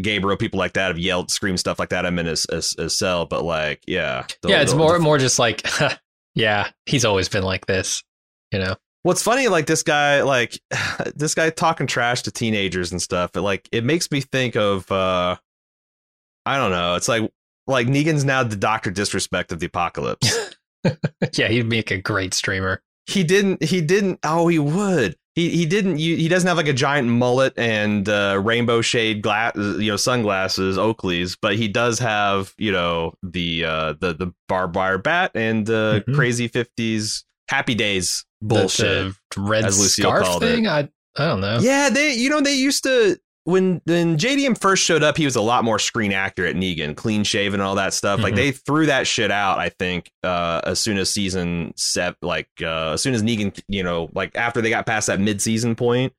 Gabriel, people like that have yelled, screamed stuff like that. I'm in his, his, his cell, but like yeah, the- yeah, it's the- more the- more just like, [laughs] yeah, he's always been like this. You know, What's funny, like this guy, like [sighs] this guy talking trash to teenagers and stuff. It like it makes me think of, uh I don't know. It's like like Negan's now the Doctor Disrespect of the apocalypse. [laughs] yeah, he'd make a great streamer. he didn't. He didn't. Oh, he would. He he didn't. He doesn't have like a giant mullet and uh, rainbow shade glass, you know, sunglasses, Oakleys, but he does have you know the uh, the the barbed wire bat and uh, Mhm. crazy fifties happy days bullshit. the red as Lucille scarf called it. thing. I I don't know. Yeah, they you know they used to when when JDM first showed up, he was a lot more screen accurate. Negan, clean shaven, and all that stuff. Like Mhm. they threw that shit out. I think uh, as soon as season set, like uh, as soon as Negan, you know, like after they got past that mid season point.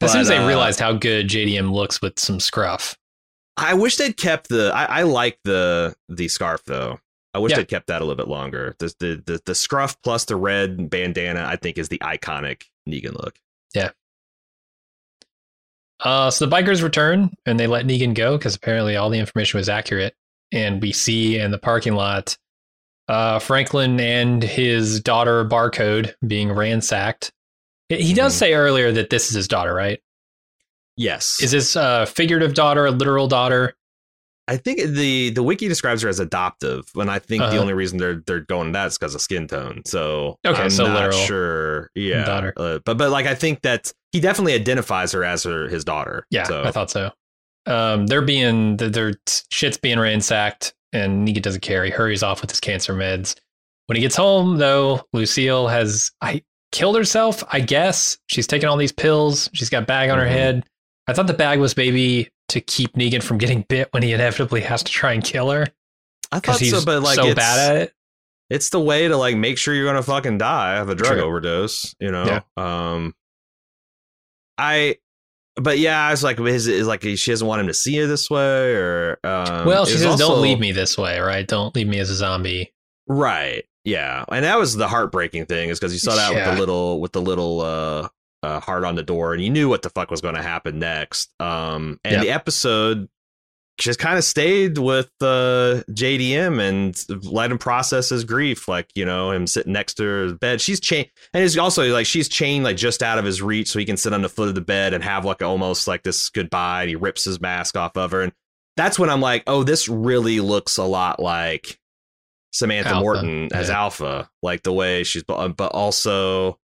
As soon as they uh, realized how good JDM looks with some scruff. I wish they'd kept the. I, I like the the scarf though. I wish Yeah. they'd kept that a little bit longer. The, the the the scruff plus the red bandana, I think, is the iconic Negan look. Uh, so the bikers return and they let Negan go because apparently all the information was accurate. And we see in the parking lot uh, Franklin and his daughter Barcode being ransacked. He does Mhm. say earlier that this is his daughter, right? Yes, Is this a figurative daughter, a literal daughter? I think the the wiki describes her as adoptive, and I think the Uh-huh. only reason they're they're going that is because of skin tone. So Okay, I'm so not literal sure. Yeah, daughter. Uh, but but like I think that he definitely identifies her as her his daughter. Yeah, so. I thought so. Um, they're being th- their shit's being ransacked, and Nika doesn't care. He hurries off with his cancer meds. When he gets home, though, Lucille has I killed herself. I guess she's taking all these pills. She's got bag on her Mhm. head. I thought the bag was maybe to keep Negan from getting bit when he inevitably has to try and kill her I thought so, but like so it's, bad at it. it's the way to like make sure you're gonna fucking die of a drug True. overdose. You know. Yeah. Um. I. But yeah, I was like, is, is like she doesn't want him to see her this way, or um, well, she says, also- "Don't leave me this way, right? Don't leave me as a zombie." Right. Yeah. And that was the heartbreaking thing is because you saw that with the little with the little uh, uh heart on the door and you knew what the fuck was going to happen next. Um and Yep. the episode just kind of stayed with uh JDM and let him process his grief like, you know, him sitting next to her bed. She's chained and it's also like she's chained like just out of his reach so he can sit on the foot of the bed and have like almost like this goodbye and he rips his mask off of her and that's when I'm like, "Oh, this really looks a lot like Samantha Alpha, Morton as yeah. Alpha, like the way she's, but also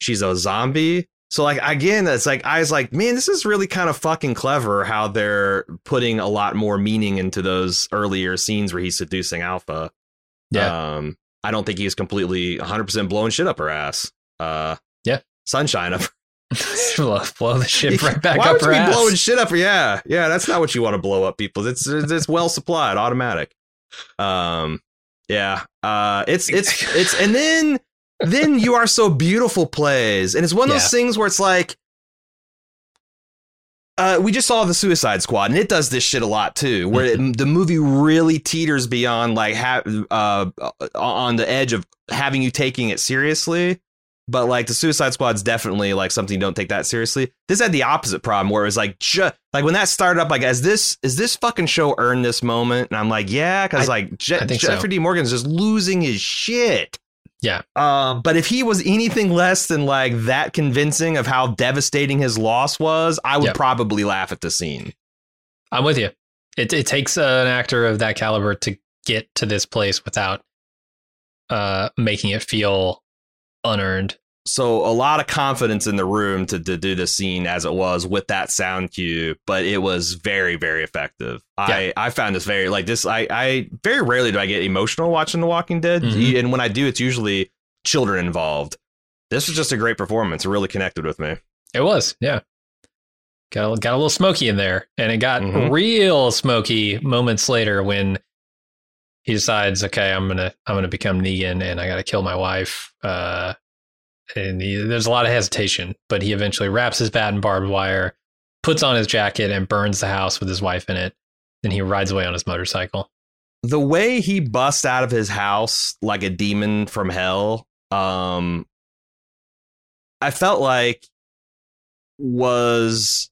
she's a zombie. So like again, it's like I was like, man, this is really kind of fucking clever how they're putting a lot more meaning into those earlier scenes where he's seducing Alpha. Yeah. Um, I don't think he's completely 100 percent blowing shit up her ass. Uh, Yeah. sunshine up. [laughs] blow, blow the shit [laughs] right back Why up would you be ass. blowing shit up? Yeah, yeah, that's not what you want to blow up people. It's it's, it's well supplied, automatic. Um, yeah, uh, it's it's it's, and then then you are so beautiful plays, and it's one of those things where it's like. Uh, we just saw the Suicide Squad, and it does this shit a lot too. Where it, the movie really teeters beyond like ha- uh, on the edge of having you taking it seriously, but like the Suicide Squad's definitely like something you don't take that seriously. This had the opposite problem where it was like ju- like when that started up, like as this is this fucking show earned this moment, and I'm like, yeah, because like Je- think so. Jeffrey D. Morgan's just losing his shit. Yeah. Um, but if he was anything less than like that convincing of how devastating his loss was, I would Yep. probably laugh at the scene. I'm with you. It it takes an actor of that caliber to get to this place without uh making it feel unearned. So a lot of confidence in the room to, to do the scene as it was with that sound cue, but it was very, very effective. I, I found this very like this. I, I very rarely do I get emotional watching The Walking Dead, Mhm. and when I do, it's usually children involved. This was just a great performance. It really connected with me. It was, yeah. Got a, got a little smoky in there, and it got Mhm. real smoky moments later when he decides, okay, I'm gonna I'm gonna become Negan, and I got to kill my wife. Uh, and he, there's a lot of hesitation, but he eventually wraps his bat in barbed wire, puts on his jacket, and burns the house with his wife in it. Then he rides away on his motorcycle. the way he busts out of his house like a demon from hell um i felt like was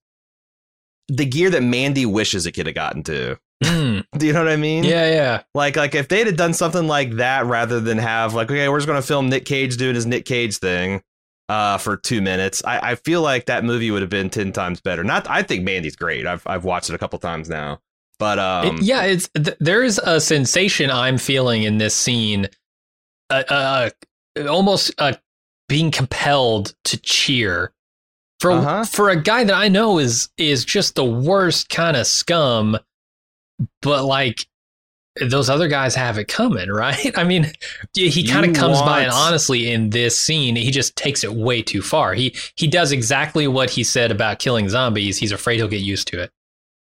the gear that mandy wishes it could have gotten to Mm, [laughs] do you know what i mean? Yeah, yeah. like like if they'd have done something like that rather than have like okay we're just going to film nick cage doing his nick cage thing uh for two minutes i i feel like that movie would have been 10 times better. Not i think mandy's great. I've i've watched it a couple times now. But um It- yeah, it's th- there's a sensation I'm feeling in this scene, uh, uh, almost uh, being compelled to cheer. For Uh-huh. for a guy that I know is is just the worst kind of scum, but like those other guys have it coming, [laughs] right? I mean, he kind of comes by it honestly in this scene. He just takes it way too far. He he does exactly what he said about killing zombies. He's afraid he'll get used to it.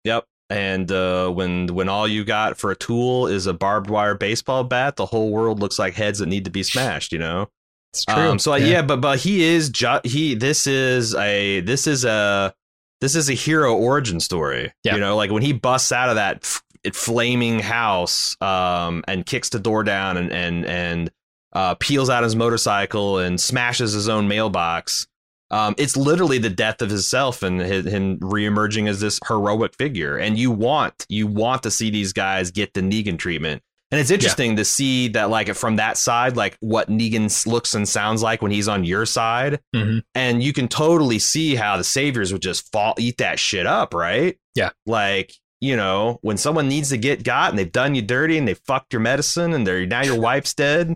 Yep. And uh, when when all you got for a tool is a barbed wire baseball bat, the whole world looks like heads that need to be smashed. You know. It's Um, so yeah. but but he is ju- he. This is a this is a this is a hero origin story. Yeah. You know, like when he busts out of that flaming house um, and kicks the door down and and and uh, peels out his motorcycle and smashes his own mailbox. Um, it's literally the death of himself and his, him reemerging as this heroic figure. And you want you want to see these guys get the Negan treatment. And it's interesting to see that, like, from that side, like what Negan looks and sounds like when he's on your side, Mhm. and you can totally see how the saviors would just fall, eat that shit up, right? Yeah. Like, you know, when someone needs to get got and they've done you dirty and they fucked your medicine and they're now your wife's dead,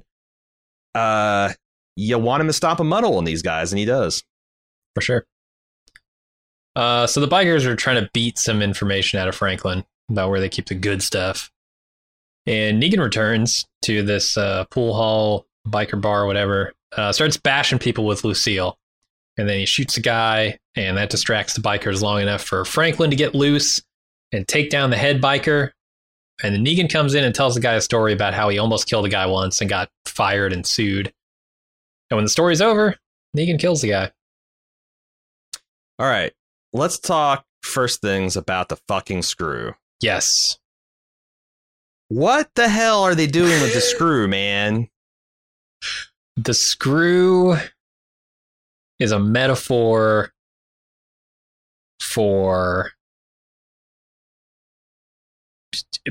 uh, you want him to stop a muddle on these guys, and he does. For sure. Uh, so the bikers are trying to beat some information out of Franklin about where they keep the good stuff. And Negan returns to this uh, pool hall, biker bar, whatever, uh, starts bashing people with Lucille. And then he shoots a guy, and that distracts the bikers long enough for Franklin to get loose and take down the head biker. And then Negan comes in and tells the guy a story about how he almost killed a guy once and got fired and sued. And when the story's over, Negan kills the guy. All right, let's talk first things about the fucking screw. Yes. What the hell are they doing with the screw, man? The screw is a metaphor for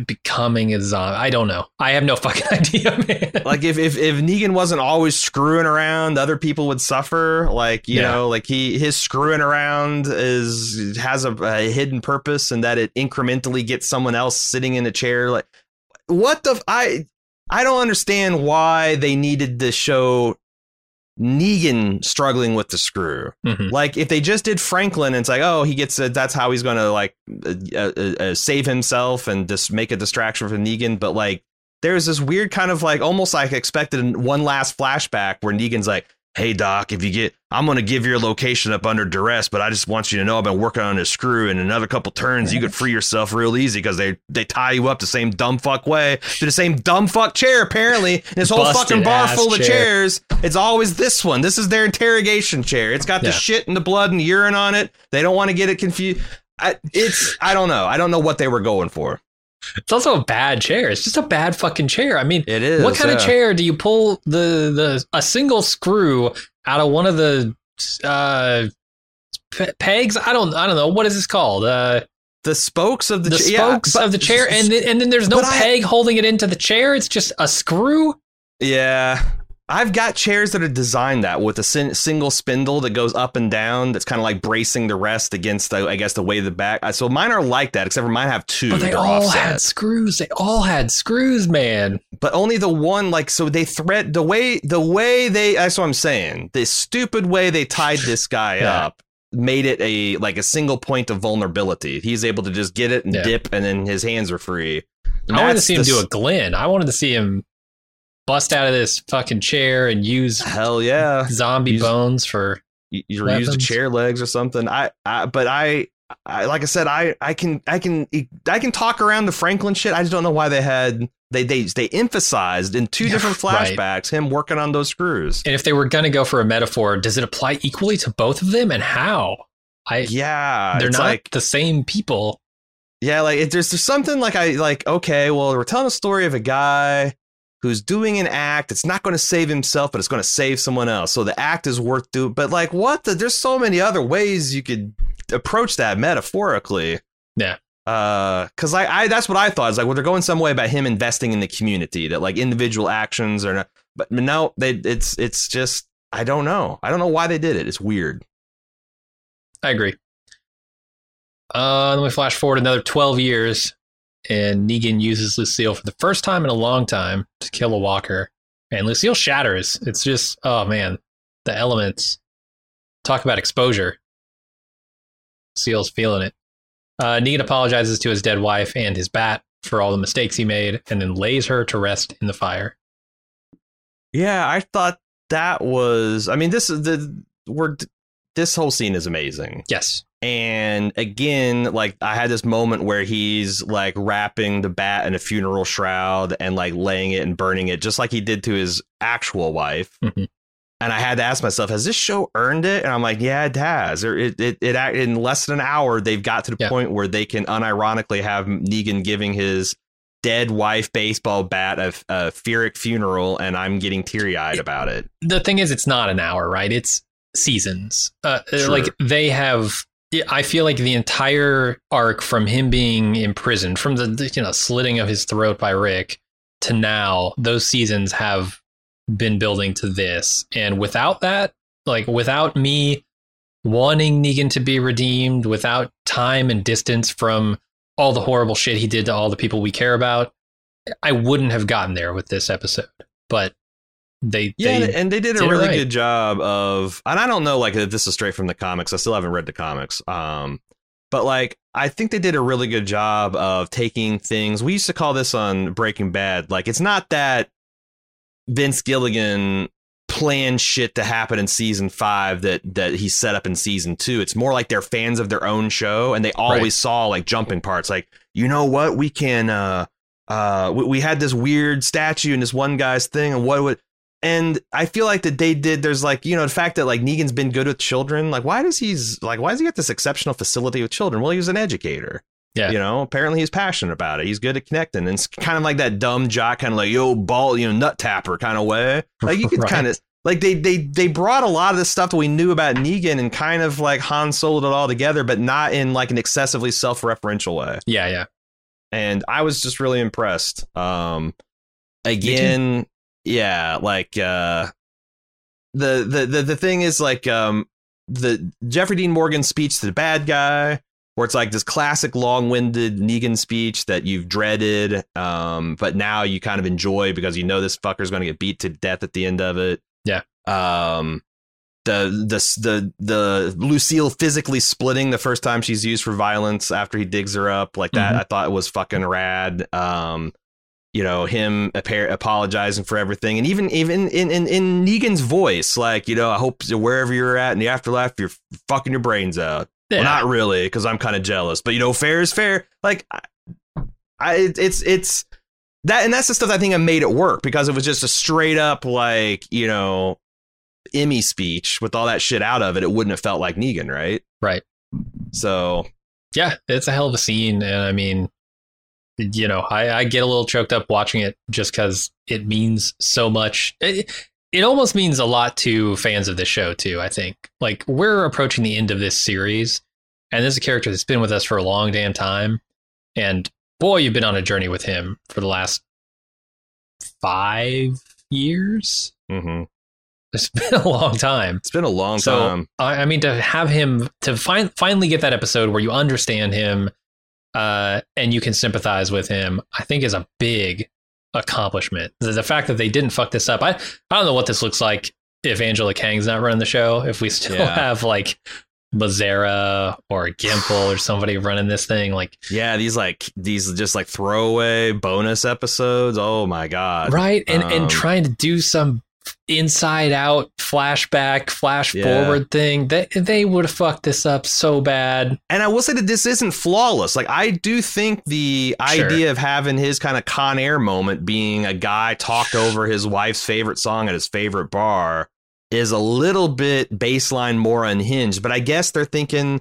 becoming a zombie. I don't know. I have no fucking [laughs] idea, man. Like if, if if Negan wasn't always screwing around, other people would suffer. Like you Yeah. know, like he his screwing around is has a, a hidden purpose, and that it incrementally gets someone else sitting in a chair. Like what the f- I I don't understand why they needed to show Negan struggling with the screw. Mhm. Like if they just did Franklin, and it's like, oh, he gets a, that's how he's going to like uh, uh, uh, save himself and just make a distraction for Negan. But like, there's this weird kind of like almost like expected one last flashback where Negan's like, hey Doc, if you get, I'm going to give your location up under duress, but I just want you to know I've been working on this screw. And in another couple turns, you could free yourself real easy because they they tie you up the same dumb fuck way to the same dumb fuck chair. Apparently, this whole Busted fucking bar full of chairs, it's always this one. This is their interrogation chair. It's got the shit and the blood and the urine on it. They don't want to get it confused. I, it's I don't know. I don't know what they were going for. It's also a bad chair. It's just a bad fucking chair. I mean, It is. what kind of chair do you pull the the a single screw out of one of the uh pe- pegs? I don't I don't know what is this called. Uh The spokes of the, the cha- spokes but- of the chair and then, and then there's no but I- peg holding it into the chair. It's just a screw. Yeah. I've got chairs that are designed that with a sin- single spindle that goes up and down. That's kind of like bracing the rest against the, I guess, the weight of the back. So mine are like that, except for mine have two. But they all offset. had screws. They all had screws, man. but only the one like so they threat the way the way they that's what I'm saying. The stupid way they tied this guy [laughs] Yeah. up made it a like a single point of vulnerability. He's able to just get it and Yeah. dip and then his hands are free. And I wanted to see him the do a Glenn. I wanted to see him bust out of this fucking chair and use hell yeah. zombie Use- bones for you, you use the chair legs or something. I, I but I, I like I said, I, I can, I can, I can talk around the Franklin shit. I just don't know why they had they they they emphasized in two different right. flashbacks him working on those screws. And if they were going to go for a metaphor, does it apply equally to both of them and how? I Yeah, they're not like the same people. yeah, like it, there's there's something like I like okay, well we're telling a story of a guy who's doing an act. It's not going to save himself, but it's going to save someone else. So the act is worth doing. But like what? The, there's so many other ways you could approach that metaphorically. Yeah. Uh, cause I, I, that's what I thought. Is like, well, they're going some way about him investing in the community that like individual actions are not, but no, they, it's, it's just, I don't know. I don't know why they did it. It's weird. I agree. Uh, then we flash forward another 12 years, and Negan uses Lucille for the first time in a long time to kill a walker. And Lucille shatters. It's just, oh man, the elements. Talk about exposure. Lucille's feeling it. Uh, Negan apologizes to his dead wife and his bat for all the mistakes he made, and then lays her to rest in the fire. Yeah. I thought that was, I mean, this is the, we're, this whole scene is amazing. Yes. And again, like I had this moment where he's like wrapping the bat in a funeral shroud and like laying it and burning it, just like he did to his actual wife. Mhm. And I had to ask myself, has this show earned it? And I'm like, yeah, it has. Or It, it, it, in less than an hour, they've got to the Yeah. point where they can unironically have Negan giving his dead wife baseball bat a, a Pyrrhic funeral, and I'm getting teary eyed about it. the thing is it's not an hour right it's seasons uh, Sure. like they have i feel like the entire arc from him being imprisoned from the- the you know slitting of his throat by rick to now those seasons have been building to this and without that like without me wanting negan to be redeemed without time and distance from all the horrible shit he did to all the people we care about. I wouldn't have gotten there with this episode, but they yeah, they and they did a did it really right. good job of, and I don't know like if this is straight from the comics. I still haven't read the comics. Um, but like I think they did a really good job of taking things. We used to call this on Breaking Bad. Like it's not that Vince Gilligan planned shit to happen in season five that that he set up in season two. It's more like they're fans of their own show and they always Right. saw like jumping parts. Like you know what, we can. uh uh, we, we had this weird statue and this one guy's thing, and what would and I feel like that they did. There's like you know the fact that like Negan's been good with children. Like why does he's like why does he get this exceptional facility with children? Well, he was an educator. Yeah. You know, apparently he's passionate about it. He's good at connecting, and it's kind of like that dumb jock, kind of like yo ball, you know, nut tapper kind of way. Like you [laughs] could Right. kind of like they they they brought a lot of the stuff that we knew about Negan and kind of like Han sold it all together, but not in like an excessively self-referential way yeah, yeah. and I was just really impressed. Um, again, yeah, like uh, the, the the the thing is like um the Jeffrey Dean Morgan speech to the bad guy, where it's like this classic long-winded Negan speech that you've dreaded, um, but now you kind of enjoy because you know this fucker's going to get beat to death at the end of it. Yeah. Um. The, the the the Lucille physically splitting the first time she's used for violence after he digs her up like that Mhm. I thought it was fucking rad. Um, you know him appa- apologizing for everything, and even even in, in in Negan's voice, like you know, I hope wherever you're at in the afterlife, you're fucking your brains out. Yeah. Well, not really, because I'm kind of jealous, but you know, fair is fair. Like, I, I it's it's that, and that's the stuff I think I made it work because it was just a straight up like you know, Emmy speech with all that shit out of it. It wouldn't have felt like Negan, right? Right. So yeah, it's a hell of a scene, and I mean, you know, I, I get a little choked up watching it just because it means so much. It, it almost means a lot to fans of this show too. I think like we're approaching the end of this series, and this is a character that's been with us for a long damn time, and boy, you've been on a journey with him for the last five years. mhm. It's [laughs] been a long time. it's been a long So time. I, I mean, to have him to find finally get that episode where you understand him, uh, and you can sympathize with him, I think is a big accomplishment. The, the fact that they didn't fuck this up, I I don't know what this looks like if Angela Kang's not running the show. If we still Yeah. have like Mazzara or Gimple or somebody running this thing, like Yeah, these like these just like throwaway bonus episodes. Oh my god! right, and Um, and trying to do some inside out flashback flash Yeah. forward thing they they would have fucked this up so bad And I will say that this isn't flawless. Like I do think the Sure. idea of having his kind of Con Air moment being a guy talked [sighs] over his wife's favorite song at his favorite bar is a little bit baseline more unhinged. But I guess they're thinking,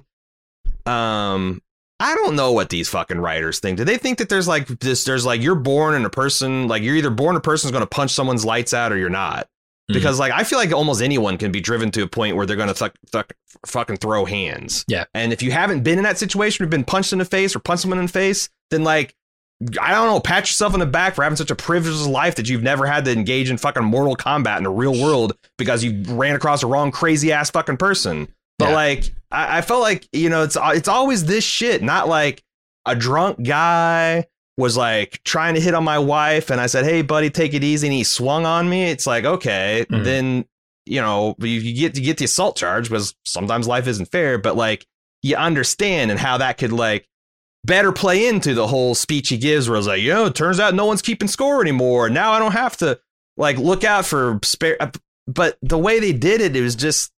um, I don't know what these fucking writers think. Do they think that there's like this? There's like you're born and a person like you're either born a person's going to punch someone's lights out or you're not. Mhm. Because like I feel like almost anyone can be driven to a point where they're going to th- th- fucking throw hands. Yeah. And if you haven't been in that situation, or been punched in the face or punched someone in the face, then like I don't know, pat yourself on the back for having such a privileged life that you've never had to engage in fucking mortal combat in the real world because you ran across a wrong crazy ass fucking person. But Yeah. like I, I felt like you know it's it's always this shit, not like a drunk guy was like trying to hit on my wife and I said, "Hey buddy, take it easy." And he swung on me. It's like, "Okay, Mhm. then you know, you, get you get the assault charge because sometimes life isn't fair, but like you understand and how that could like better play into the whole speech he gives where it's like, you know, it turns out no one's keeping score anymore. Now I don't have to like look out for spare but the way they did it, it was just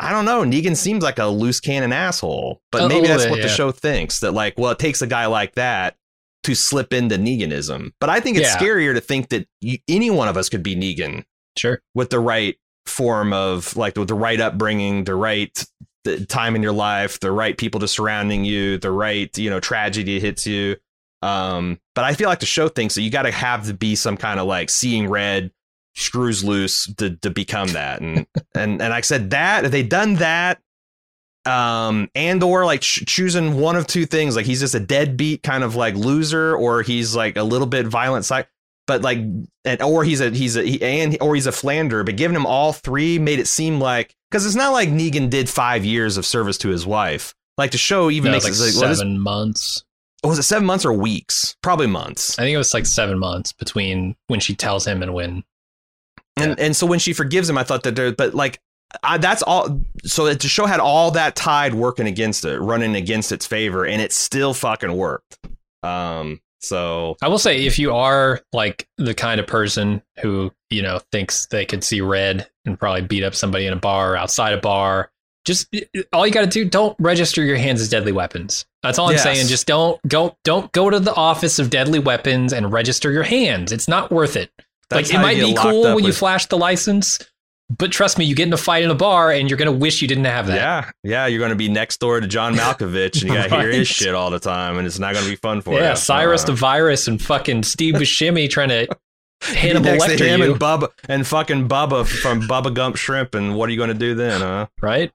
I don't know. Negan seems like a loose cannon asshole, but A maybe that's bit, what the show thinks that like, well, it takes a guy like that to slip into Neganism. But I think it's Yeah. scarier to think that you, any one of us could be Negan sure with the right form of like with the right upbringing, the right the time in your life, the right people to surrounding you, the right you know tragedy hits you. Um, but I feel like the show thinks that you got to have to be some kind of like seeing red, screws loose to to become that. And [laughs] and and I said that if they done that, um, and or like ch- choosing one of two things, like he's just a deadbeat kind of like loser, or he's like a little bit violent side. But like, and or he's a he's a he, and or he's a Flander. But giving him all three made it seem like because it's not like Negan did five years of service to his wife. Like the show even was makes like it like, well, this seven months was it seven months or weeks? Probably months. I think it was like seven months between when she tells him and when. And and so when she forgives him, I thought that there, but like I, that's all. So the show had all that tide working against it, running against its favor, and it still fucking worked. Um. So I will say, if you are like the kind of person who you know thinks they could see red and probably beat up somebody in a bar or outside a bar, just all you got to do don't register your hands as deadly weapons. That's all I'm Yes. saying. Just don't go don't go to the office of deadly weapons and register your hands. It's not worth it. That's like it might be cool when you flash the license, but trust me, you get in a fight in a bar and you're gonna wish you didn't have that. yeah, yeah, you're going to be next door to John Malkovich, and you got to [laughs] hear his shit all the time, and it's not going to be fun for you. Yeah, Cyrus Uh, the Virus and fucking Steve Buscemi trying to [laughs] Hannibal Lecter him you, and Bubba and fucking Bubba from Bubba Gump Shrimp, and what are you going to do then, huh? right?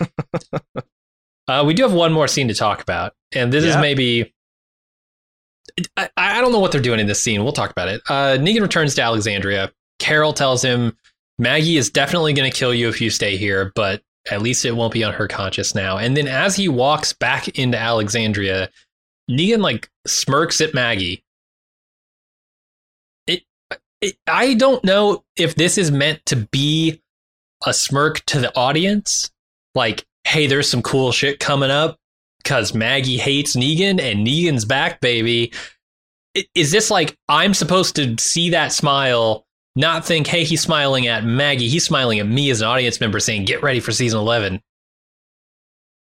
[laughs] uh, we do have one more scene to talk about, and this is maybe. I, I don't know what they're doing in this scene. We'll talk about it. Uh, Negan returns to Alexandria. Carol tells him Maggie is definitely going to kill you if you stay here, but at least it won't be on her conscience now. And then as he walks back into Alexandria, Negan like smirks at Maggie. It, I don't know if this is meant to be a smirk to the audience, like, hey, there's some cool shit coming up because Maggie hates Negan and Negan's back, baby. Is this like I'm supposed to see that smile, not think, hey, he's smiling at Maggie, he's smiling at me as an audience member saying, get ready for season 11?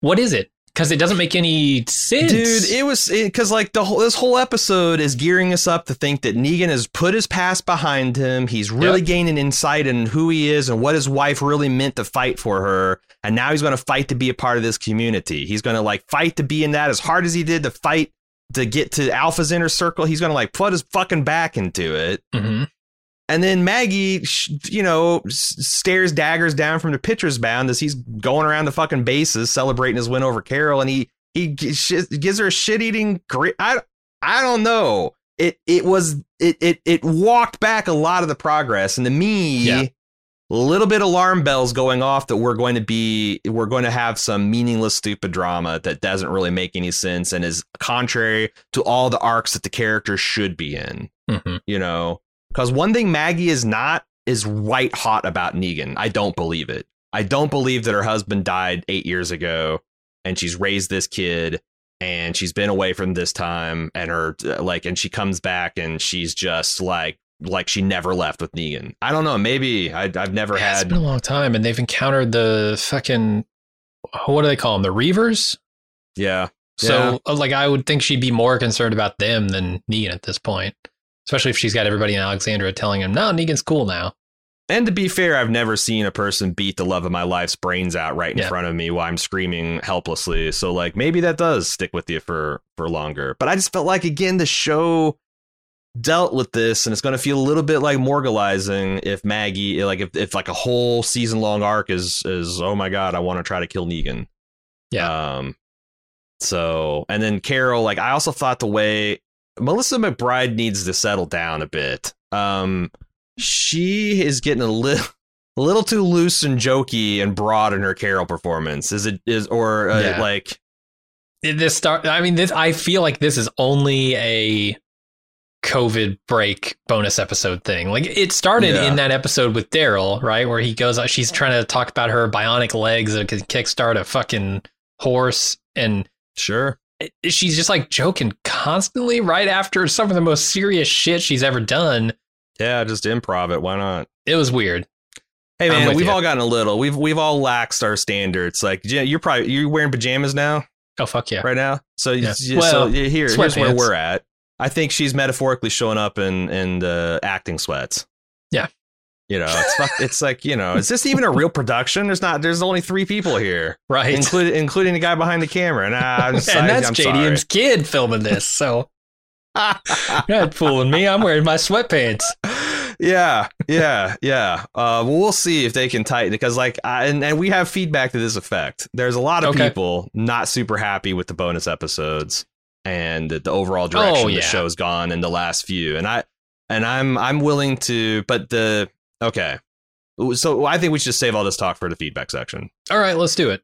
What is it? Because it doesn't make any sense. Dude, it was because like the whole this whole episode is gearing us up to think that Negan has put his past behind him. He's really Yep. gaining insight in who he is and what his wife really meant to fight for her. And now he's going to fight to be a part of this community. He's going to like fight to be in that as hard as he did to fight to get to Alpha's inner circle. He's going to like put his fucking back into it. Mhm. And then Maggie, you know, stares daggers down from the pitcher's mound as he's going around the fucking bases celebrating his win over Carol, and he he sh- gives her a shit eating. I I don't know. It it was it it it walked back a lot of the progress, and to me, Yeah. a little bit alarm bells going off that we're going to be we're going to have some meaningless, stupid drama that doesn't really make any sense and is contrary to all the arcs that the character should be in Mhm. you know because one thing maggie is not is white hot about negan. I don't believe it. I don't believe that her husband died eight years ago and she's raised this kid and she's been away from this time and her like and she comes back and she's just like like she never left with negan. I don't know. Maybe. I, i've never Yeah, it's had been a long time, and they've encountered the fucking what do they call them? The Reavers. yeah. So, uh, like, I would think she'd be more concerned about them than Negan at this point, especially if she's got everybody in Alexandria telling him, "No, Negan's cool now." And to be fair, I've never seen a person beat the love of my life's brains out right in Yeah. front of me while I'm screaming helplessly. So like maybe that does stick with you for for longer. But I just felt like again the show dealt with this and it's going to feel a little bit like morgalizing if Maggie like if, if like a whole season long arc is is oh my god, I want to try to kill Negan. Yeah. Um so and then Carol like I also thought the way Melissa McBride needs to settle down a bit. Um she is getting a little [laughs] a little too loose and jokey and broad in her Carol performance. Is it is or uh, Yeah. like This start. I mean, this. I feel like this is only a COVID break bonus episode thing. Like it started Yeah. in that episode with Daryl, right, where he goes. She's trying to talk about her bionic legs that can kickstart a fucking horse, and sure she's just like joking constantly right after some of the most serious shit she's ever done. yeah, just improv it. Why not? It was weird. Hey man, we've you. all gotten a little. We've we've all laxed our standards. Like yeah, you're probably you're wearing pajamas now, Oh fuck yeah! right now. So Yeah. Well, so here here's where we're at. I think she's metaphorically showing up in in uh, acting sweats. Yeah. You know, it's it's like you know, is this even a real production? There's not. There's only three people here. Right. including including the guy behind the camera. And I'm [laughs] and sorry, that's I'm JDM's kid filming this, so [laughs] sorry. not fooling me. I'm wearing my sweatpants. yeah, yeah, yeah. Uh, well, we'll see if they can tighten because, like, I, and and we have feedback to this effect. There's a lot of Okay. people not super happy with the bonus episodes and the, overall direction Oh, the show's gone in the last few. And I and I'm I'm willing to, but the okay. So I think we should just save all this talk for the feedback section. All right, let's do it.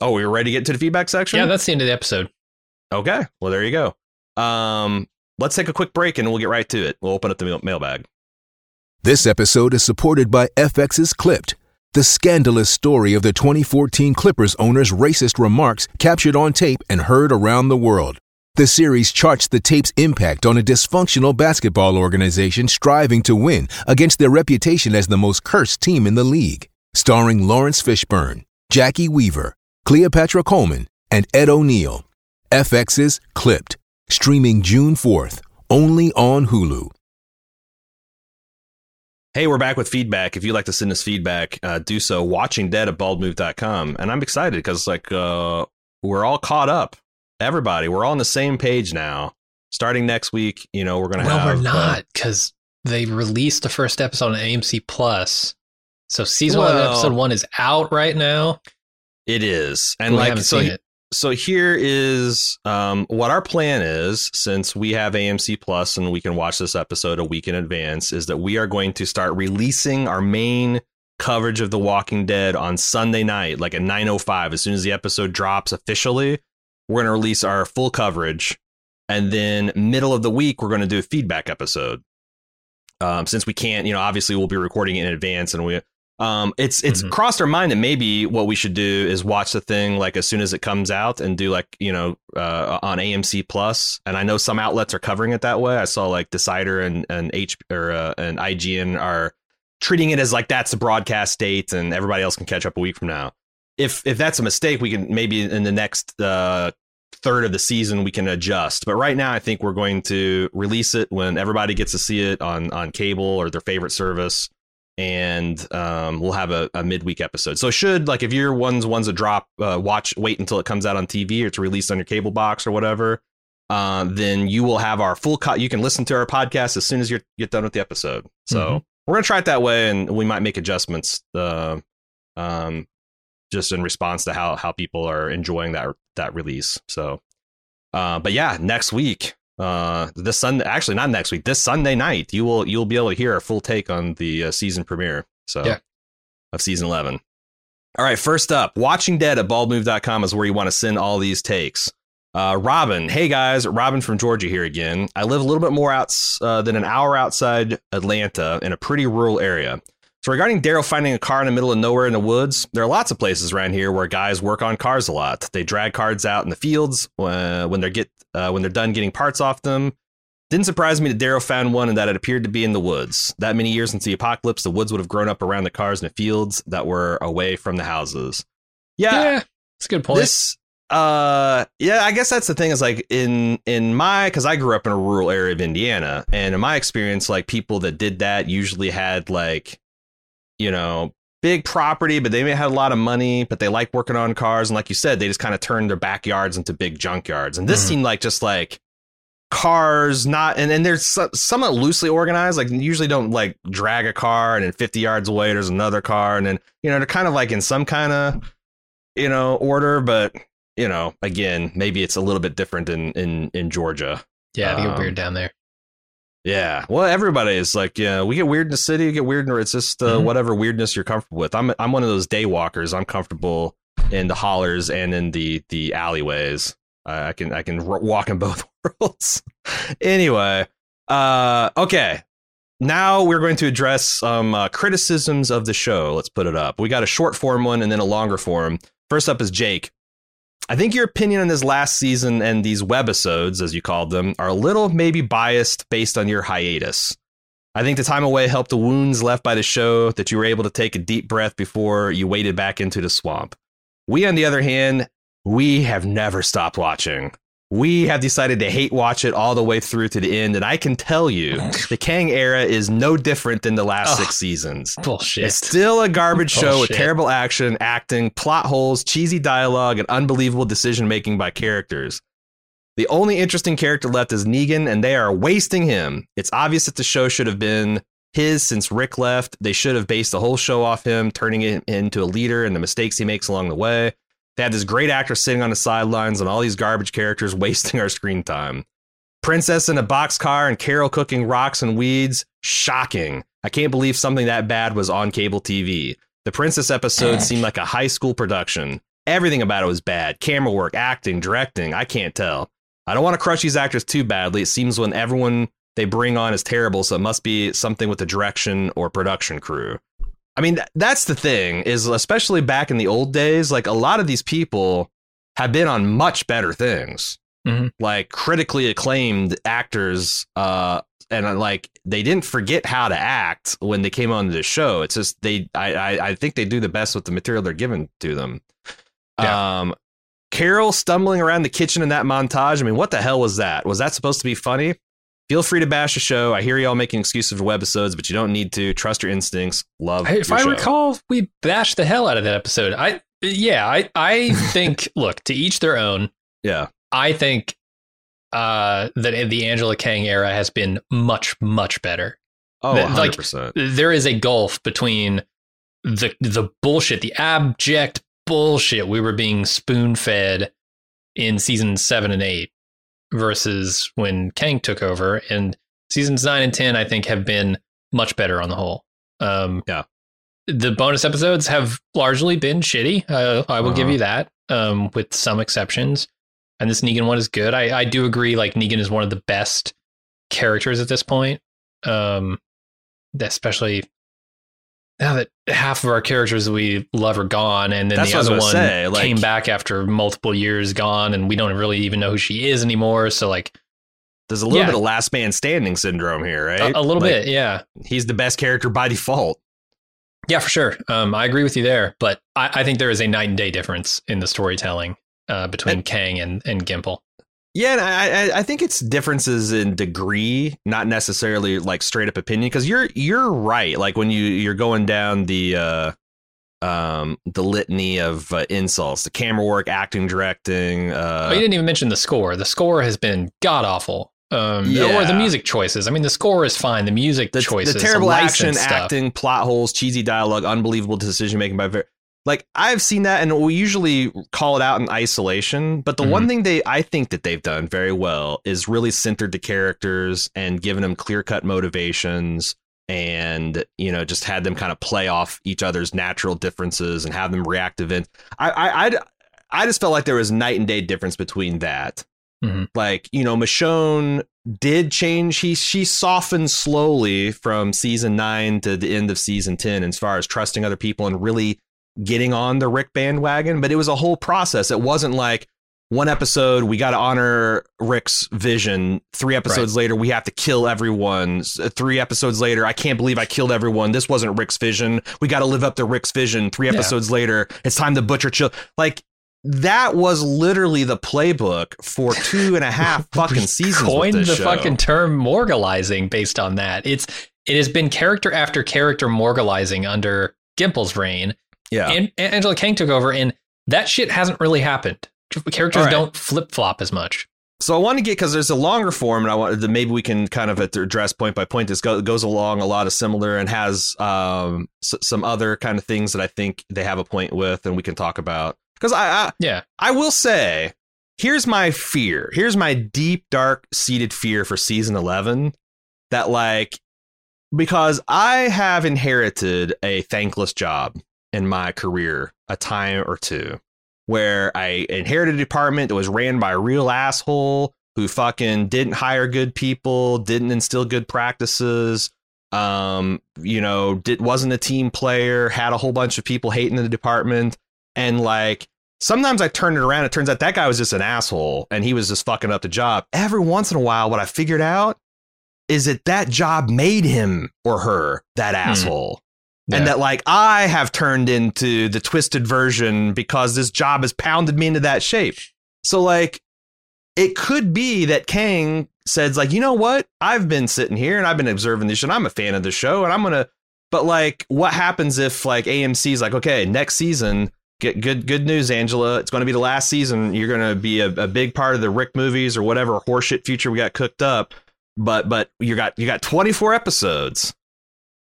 Oh, we were ready to get to the feedback section. Yeah, that's the end of the episode. Okay. Well, there you go. Um, let's take a quick break and we'll get right to it. We'll open up the mail- mailbag. This episode is supported by FX's Clipped, the scandalous story of the 2014 Clippers owner's racist remarks captured on tape and heard around the world. The series charts the tape's impact on a dysfunctional basketball organization striving to win against their reputation as the most cursed team in the league. Starring Laurence Fishburne, Jacki Weaver, Cleopatra Coleman, and Ed O'Neill. FX's Clipped, streaming June 4th, only on Hulu. Hey, we're back with feedback. If you'd like to send us feedback, uh, do so watching dead at baldmove.com. And I'm excited because like uh, we're all caught up. Everybody, we're all on the same page now. Starting next week, you know, we're gonna have. well, have we're uh, not because they released the first episode on AMC Plus. So season one, Well- episode one is out right now. it is. And we like so so here is um, what our plan is since we have AMC Plus and we can watch this episode a week in advance is that we are going to start releasing our main coverage of The Walking Dead on Sunday night, like at 9:05. As soon as the episode drops officially, we're going to release our full coverage, and then middle of the week we're going to do a feedback episode. Um, since we can't, you know, obviously we'll be recording it in advance, and we um, it's it's Mhm. crossed our mind that maybe what we should do is watch the thing like as soon as it comes out and do like you know uh, on AMC Plus. And I know some outlets are covering it that way. I saw like Decider and and H or uh, and IGN are treating it as like that's the broadcast date, and everybody else can catch up a week from now. If if that's a mistake, we can maybe in the next uh, third of the season we can adjust. But right now, I think we're going to release it when everybody gets to see it on on cable or their favorite service and um, we'll have a, a midweek episode. So should like if you're ones ones that drop, uh, watch wait until it comes out on TV or it's released on your cable box or whatever. Uh, then you will have our full cut. You can listen to our podcast as soon as you get done with the episode. So Mhm. we're gonna try it that way, and we might make adjustments. Uh, um, just in response to how how people are enjoying that that release. So, uh, but yeah, next week uh this sunday actually not next week this sunday night you will you'll be able to hear a full take on the uh, season premiere so Yeah. of season 11 all right first up watching dead at baldmove.com is where you want to send all these takes uh robin hey guys robin from georgia here again i live a little bit more outs uh, than an hour outside atlanta in a pretty rural area so regarding Daryl finding a car in the middle of nowhere in the woods, there are lots of places around here where guys work on cars a lot. They drag cars out in the fields uh, when they're get uh, when they're done getting parts off them. Didn't surprise me that Daryl found one and that it appeared to be in the woods. That many years since the apocalypse, the woods would have grown up around the cars in the fields that were away from the houses. Yeah, Yeah, it's a good point. this uh yeah i guess that's the thing is like in in my because i grew up in a rural area of indiana and in my experience like people that did that usually had like you know big property but they may have a lot of money but they like working on cars. And like you said they just kind of turned their backyards into big junkyards. And this Mhm. seemed like just like cars not and, and there's so- somewhat loosely organized. Like usually don't like drag a car and then 50 yards away there's another car. And then you know they're kind of like in some kind of you know order. But you know again maybe it's a little bit different in in in georgia. Yeah, get um, weird down there. Yeah. Well everybody is like yeah we get weird in the city we get weird in it's just uh, Mhm. whatever weirdness you're comfortable with. I'm i'm one of those day walkers. I'm comfortable in the hollers and in the the alleyways. I, I can i can walk in both [laughs] worlds. Anyway uh okay. Now we're going to address some uh, criticisms of the show. Let's put it up. We got a short form one and then a longer form. First up is jake I think your opinion on this last season and these webisodes, as you called them, are a little maybe biased based on your hiatus. I think the time away helped the wounds left by the show that you were able to take a deep breath before you waded back into the swamp. We, on the other hand, we have never stopped watching. We have decided to hate watch it all the way through to the end, and I can tell you [laughs] the Kang era is no different than the last six seasons. Bullshit. It's still a garbage show with terrible action, acting, plot holes, cheesy dialogue, and unbelievable decision making by characters. The only interesting character left is Negan, and they are wasting him. It's obvious that the show should have been his since Rick left. They should have based the whole show off him, turning him into a leader and the mistakes he makes along the way. They had this great actor sitting on the sidelines and all these garbage characters [laughs] wasting our screen time. Princess in a boxcar and Carol cooking rocks and weeds. Shocking. I can't believe something that bad was on cable TV. The Princess episode seemed like a high school production. Everything about it was bad camera work, acting, directing. I can't tell. I don't want to crush these actors too badly. It seems when everyone they bring on is terrible, so it must be something with the direction or production crew. I mean, that's the thing is especially back in the old days, like a lot of these people have been on much better things. Mhm. Like critically acclaimed actors uh and uh, like they didn't forget how to act when they came on the show. It's just they I I, I think they do the best with the material they're given to them. Yeah. Um Carol stumbling around the kitchen in that montage. I mean, what the hell was that? Was that supposed to be funny? Feel free to bash the show. I hear y'all making excuses for webisodes, but you don't need to. Trust your instincts. Love. If I show. recall, we bashed the hell out of that episode. I yeah, I I [laughs] think look to each their own. yeah, I think uh, that the Angela Kang era has been much much better. oh, The- 100 like. There is a gulf between the the bullshit, the abject bullshit we were being spoon fed in season seven and eight versus when Kang took over. And seasons nine and ten, I think, have been much better on the whole. Um, Yeah. the bonus episodes have largely been shitty. Uh, I will give Uh-huh. you that, um, with some exceptions. And this Negan one is good. I, I do agree. Like Negan is one of the best characters at this point. Um, especially now that half of our characters we love are gone, and then That's the other one say, like- came back after multiple years gone, and we don't really even know who she is anymore. So like There's a little Yeah. bit of last man standing syndrome here, right? a, a little Like, bit, yeah. He's the best character by default. Yeah, for sure. Um, I agree with you there, but I, I think there is a night and day difference in the storytelling uh, between And- Kang and, and Gimple. Yeah, I, I I think it's differences in degree, not necessarily like straight up opinion. Because you're you're right. Like when you you're going down the uh, um the litany of uh, insults, the camera work, acting, directing. Uh, oh, you didn't even mention the score. The score has been god awful. Um, Or the music choices. I mean, the score is fine. The music the, choices, the terrible action, stuff. acting, plot holes, cheesy dialogue, unbelievable decision making by ver- like I've seen that, and we usually call it out in isolation. But the Mm-hmm. one thing they I think that they've done very well is really centered the characters and given them clear cut motivations, and you know just had them kind of play off each other's natural differences and have them react event. I I I, I just felt like there was night and day difference between that Mhm. like you know michonne did change he she softened slowly from season 9 to the end of season 10 as far as trusting other people and really getting on the rick bandwagon but it was a whole process it wasn't like one episode we got to honor rick's vision three episodes later we have to kill everyone uh, three episodes later i can't believe i killed everyone this wasn't rick's vision we got to live up to rick's vision three Yeah. episodes later it's time to butcher chill like that was literally the playbook for [laughs] two and a half fucking seasons. Coined the show. fucking term morgalizing based on that. It's it has been character after character morgalizing under Gimple's reign. Yeah. And Angela Kang took over, and that shit hasn't really happened. Characters right. don't flip flop as much. so I want to get because there's a longer form, and I wanted to maybe we can kind of address point by point. This go, goes along a lot of similar and has um s- some other kind of things that I think they have a point with, and we can talk about. Because I, I Yeah. I will say, here's my fear. Here's my deep, dark seated fear for season 11 that, like, because I have inherited a thankless job in my career a time or two where I inherited a department that was ran by a real asshole who fucking didn't hire good people, didn't instill good practices, um, you know, did wasn't a team player, had a whole bunch of people hating the department, and like sometimes I turned it around. It turns out that guy was just an asshole and he was just fucking up the job. Every once in a while, what I figured out is that that job made him or her that asshole. Yeah. And that, like, I have turned into the twisted version because this job has pounded me into that shape. So, like, it could be that Kang says, like, you know what? I've been sitting here and I've been observing this, and I'm a fan of the show, and I'm gonna. But like, what happens if like AMC's like, okay, next season, get good good news, Angela. It's going to be the last season. You're going to be a, a big part of the Rick movies or whatever horseshit future we got cooked up. But but you got you got 24 episodes.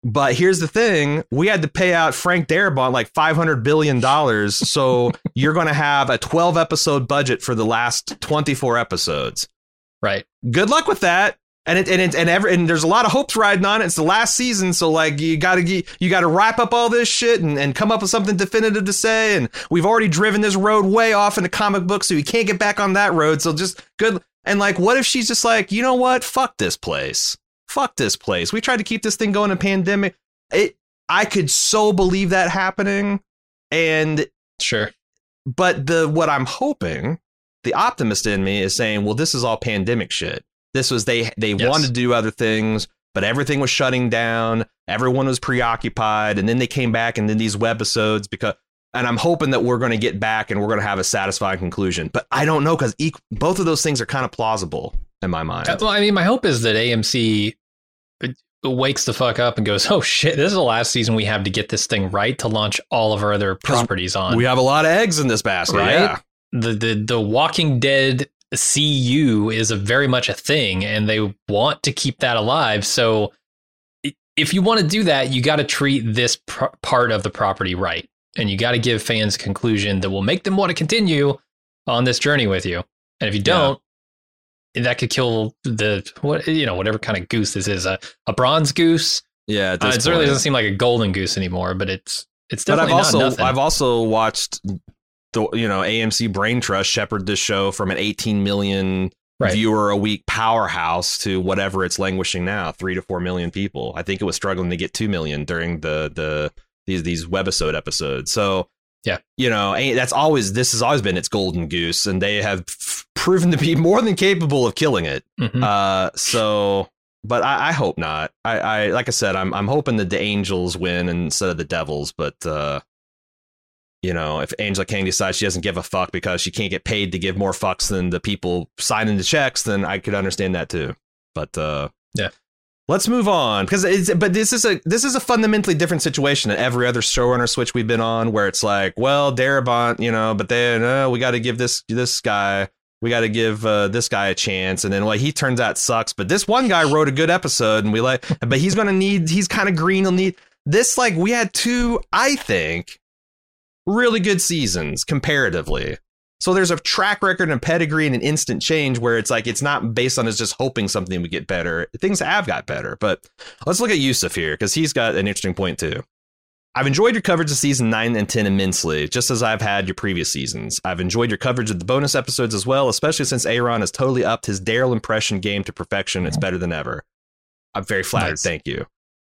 But here's the thing: we had to pay out Frank Darabont like 500 billion dollars, so [laughs] you're going to have a 12 episode budget for the last 24 episodes Right. good luck with that. and it and it, and every and there's a lot of hopes riding on it. It's the last season, so like you gotta you gotta wrap up all this shit and, and come up with something definitive to say. And we've already driven this road way off into comic books, so you can't get back on that road. So just good. And like, what if she's just like, you know what? Fuck this place. Fuck this place. We tried to keep this thing going in pandemic. It. I could so believe that happening, and Sure. but the what I'm hoping, the optimist in me is saying, well, this is all pandemic shit. This was they they Yes. wanted to do other things, but everything was shutting down. Everyone was preoccupied, and then they came back and then these webisodes because. And I'm hoping that we're going to get back and we're going to have a satisfying conclusion. But I don't know because both of those things are kind of plausible in my mind. Uh, Well, I mean, my hope is that AMC wakes the fuck up and goes, "Oh shit, this is the last season we have to get this thing right to launch all of our other properties on." We have a lot of eggs in this basket, Right? yeah. the the the Walking Dead CU is a very much a thing, and they want to keep that alive. So, if you want to do that, you got to treat this part of the property right, and you got to give fans a conclusion that will make them want to continue on this journey with you. And if you don't, that could kill the what you know whatever kind of goose this is a a bronze goose. Yeah, Uh, it certainly doesn't seem like a golden goose anymore, but it's it's definitely. But I've also not nothing. I've also watched the you know AMC Brain Trust shepherd this show from an 18 million Right. viewer a week powerhouse to whatever it's languishing now, three to four million people. I think it was struggling to get two million during the the these these webisode episodes. So Yeah. you know that's always this has always been its golden goose, and they have proven to be more than capable of killing it. Mhm. Uh, so, but I, I hope not. I, I, like I said, I'm, I'm hoping that the Angels win instead of the Devils. But, uh, you know, if Angela Kang decides she doesn't give a fuck because she can't get paid to give more fucks than the people signing the checks, then I could understand that too. But, uh, Yeah. Let's move on because it's but this is a this is a fundamentally different situation than every other showrunner switch we've been on where it's like well Darabont you know but then uh, we got to give this this guy we got to give uh, this guy a chance. And then well he turns out sucks but this one guy wrote a good episode and we like but he's gonna need he's kind of green he'll need this like we had two i think really good seasons comparatively. So there's a track record and a pedigree and an instant change where it's like it's not based on us just hoping something would get better. Things have got better but let's look at yusuf here because he's got an interesting point too I've enjoyed your coverage of season 9 and 10 immensely, just as I've had your previous seasons. I've enjoyed your coverage of the bonus episodes as well, especially since Aaron has totally upped his Daryl impression game to perfection. It's better than ever. I'm very flattered. Nice. Thank you.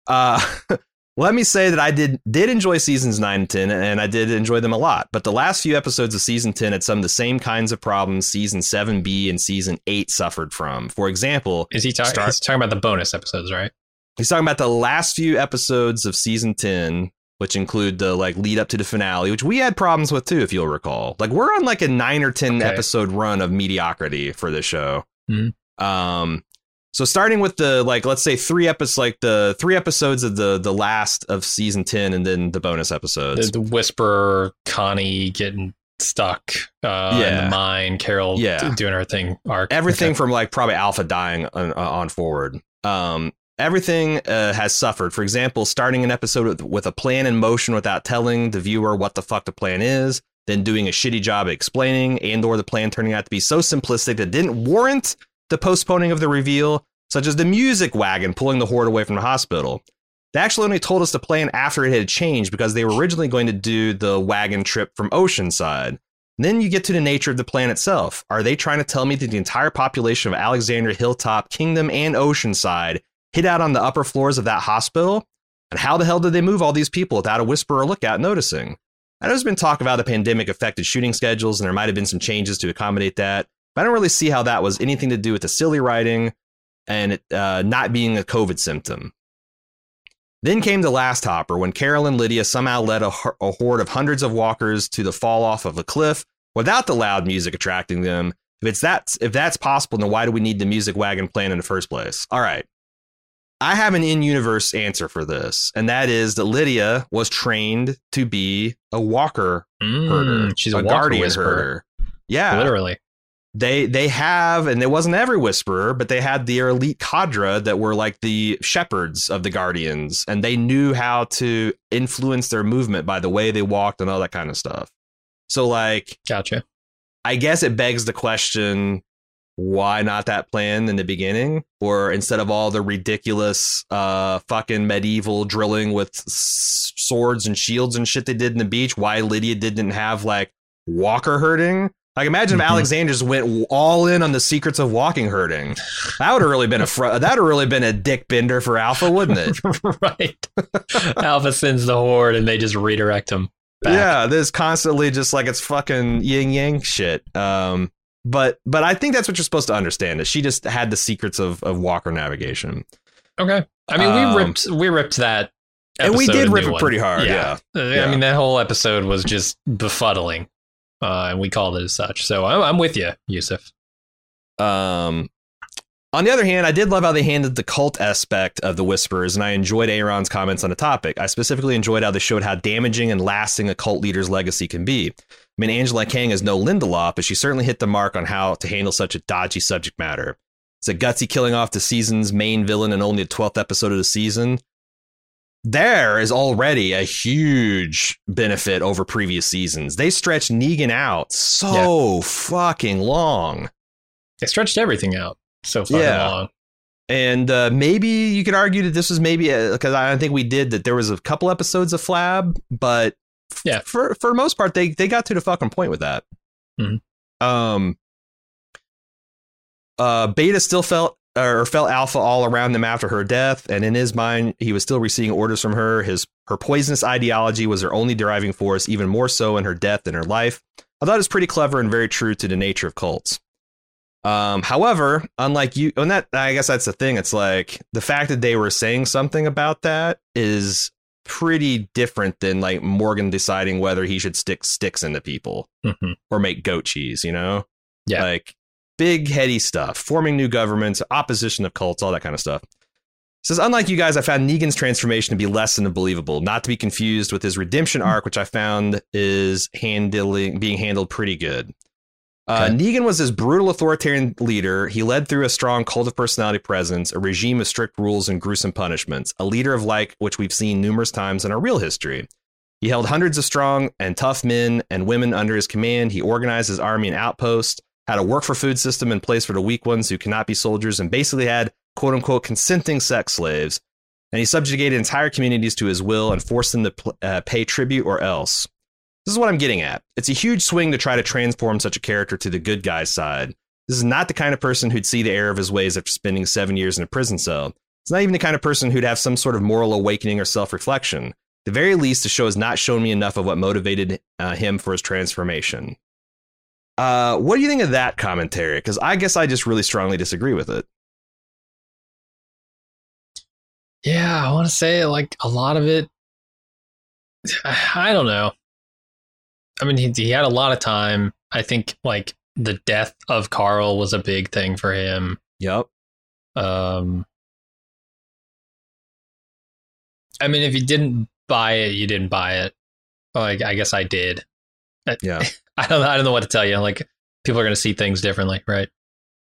Uh, [laughs] let me say that I did did enjoy seasons 9 and 10, and I did enjoy them a lot. But the last few episodes of season 10 had some of the same kinds of problems season 7B and season 8 suffered from. For example, Is he talking? Start- He's talking about the bonus episodes, right? He's talking about the last few episodes of season 10, which include the like lead up to the finale, which we had problems with too, if you'll recall. Like we're on like a nine or 10 Okay. episode run of mediocrity for this show. Mhm. Um, so starting with the like, let's say three episodes, like the three episodes of the the last of season 10 and then the bonus The, episodes. the Whisperer, Connie getting stuck uh, in the mine, Carol Yeah. doing her thing, arc. everything Okay. from like probably alpha dying on, on forward um everything uh, has suffered. For example starting an episode with, with a plan in motion without telling the viewer what the fuck the plan is then doing a shitty job explaining and or the plan turning out to be so simplistic that didn't warrant the postponing of the reveal such as the music wagon pulling the horde away from the hospital. They actually only told us the plan after it had changed because they were originally going to do the wagon trip from oceanside. Then you get to the nature of the plan itself. Are they trying to tell me that the entire population of Alexander Hilltop, Kingdom, and Oceanside hid out on the upper floors of that hospital? And how the hell did they move all these people without a whisper or lookout noticing? I know there's been talk about the pandemic affected shooting schedules, and there might have been some changes to accommodate that, but I don't really see how that was anything to do with the silly writing and it uh, not being a COVID symptom. Then came the last hopper when Carol and Lydia somehow led a horde of hundreds of walkers to the fall off of a cliff without the loud music attracting them. If it's that, if that's possible, then why do we need the music wagon plan in the first place? All right. I have an in-universe answer for this, and that is that Lydia was trained to be a walker Mm, herder. she's a, a guardian whisperer, herder. Yeah, literally. they they have, and it wasn't every whisperer, but they had their elite cadre that were like the shepherds of the guardians, and they knew how to influence their movement by the way they walked and all that kind of stuff. So, like, Gotcha. I guess it begs the question: why not that plan in the beginning? Or instead of all the ridiculous uh fucking medieval drilling with s- swords and shields and shit they did in the beach, why Lydia didn't have like walker herding? Like imagine Mhm. if Alexander just went all in on the secrets of walking herding. That would have really been a fr- that would really been a dick bender for Alpha, wouldn't it? [laughs] right. Alpha sends the horde and they just redirect him. Back. Yeah, this constantly just like it's fucking yin yang shit. Um, but but I think that's what you're supposed to understand is she just had the secrets of of Walker navigation, Okay. I mean, Um, we ripped we ripped that, and we did rip it one. pretty hard. Yeah, Uh, Yeah. I mean, that whole episode was just befuddling, uh, and we called it as such. So I'm, I'm with you, Yusuf. Um, on the other hand, I did love how they handled the cult aspect of the Whisperers, and I enjoyed Aaron's comments on the topic. I specifically enjoyed how they showed how damaging and lasting a cult leader's legacy can be. I mean, Angela Kang is no Lindelof, but she certainly hit the mark on how to handle such a dodgy subject matter. It's a gutsy killing off the season's main villain in only the 12th episode of the season. There is already a huge benefit over previous seasons. They stretched Negan out so fucking long. They stretched everything out so fucking Yeah. long. And uh, maybe you could argue that this was maybe because I think we did that there was a couple episodes of Flab, but Yeah. for for most part they they got to the fucking point with that. Mhm. Um, uh, Beta still felt or felt Alpha all around him after her death, and in his mind, he was still receiving orders from her. His her poisonous ideology was her only driving force, even more so in her death than her life. I thought it was pretty clever and very true to the nature of cults. Um, however, unlike you, and that I guess that's the thing. It's like the fact that they were saying something about that is pretty different than like Morgan deciding whether he should stick sticks into people Mhm. or make goat cheese. You know, Yeah. like big heady stuff, forming new governments, opposition of cults, all that kind of stuff. It says, unlike you guys, I found Negan's transformation to be less than believable, not to be confused with his redemption arc, which I found is handling being handled pretty good. Uh, Okay. Negan was this brutal authoritarian leader. He led through a strong cult of personality presence, a regime of strict rules and gruesome punishments, a leader of like which we've seen numerous times in our real history. He held hundreds of strong and tough men and women under his command. He organized his army and outpost, had a work for food system in place for the weak ones who cannot be soldiers, and basically had quote unquote consenting sex slaves. And he subjugated entire communities to his will and forced them to uh, pay tribute or else. This is what I'm getting at. It's a huge swing to try to transform such a character to the good guy's side. This is not the kind of person who'd see the error of his ways after spending seven years in a prison cell. It's not even the kind of person who'd have some sort of moral awakening or self reflection. The very least, the show has not shown me enough of what motivated uh, him for his transformation. Uh, what do you think of that commentary? Because I guess I just really strongly disagree with it. Yeah, I want to say like a lot of it. [sighs] I don't know. I mean, he, he had a lot of time. I think like the death of Carl was a big thing for him. Yep. Um, I mean, if you didn't buy it, you didn't buy it. Like, I guess I did. Yeah. [laughs] I don't. I don't know what to tell you. Like, people are going to see things differently, right?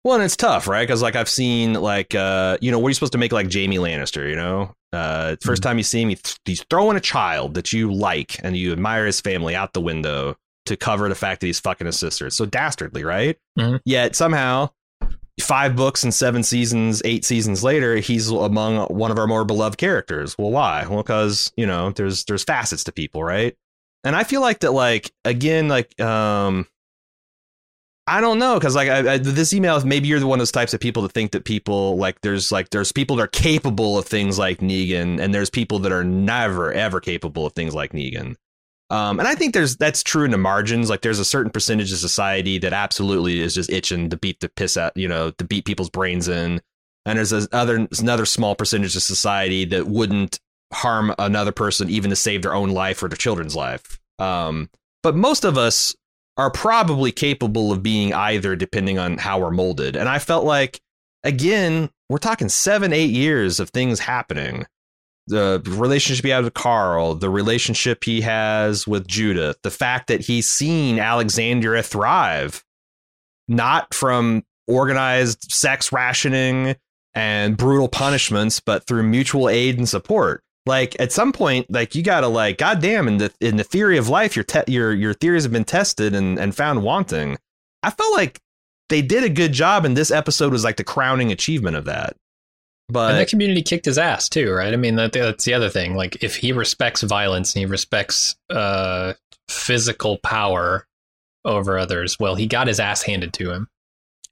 Well, and it's tough, right? Because like I've seen like uh, you know, what are you supposed to make like Jaime Lannister? You know, uh, 1st time you see him, he's throwing a child that you like and you admire his family out the window to cover the fact that he's fucking his sister. It's so dastardly, right? Mhm. Yet somehow, five books and seven seasons, eight seasons later, he's among one of our more beloved characters. Well, why? Well, because you know, there's there's facets to people, right? And I feel like that, like again, like um. I don't know because like I, I, this email, maybe you're the one of those types of people that think that people like there's like there's people that are capable of things like Negan, and there's people that are never ever capable of things like Negan. Um, and I think there's that's true in the margins. Like there's a certain percentage of society that absolutely is just itching to beat the piss out, you know, to beat people's brains in. And there's a other another small percentage of society that wouldn't harm another person even to save their own life or their children's life. Um, but most of us are probably capable of being either depending on how we're molded. And I felt like, again, we're talking seven, eight years of things happening. The relationship he had with Carl, the relationship he has with Judith, the fact that he's seen Alexandria thrive, not from organized sex rationing and brutal punishments, but through mutual aid and support like at some point like you gotta like goddamn in the in the theory of life your te- your your theories have been tested and and found wanting i felt like they did a good job, and this episode was like the crowning achievement of that. But and that community kicked his ass too, right? I mean, that, that's the other thing. Like, if he respects violence and he respects uh, physical power over others, well, he got his ass handed to him.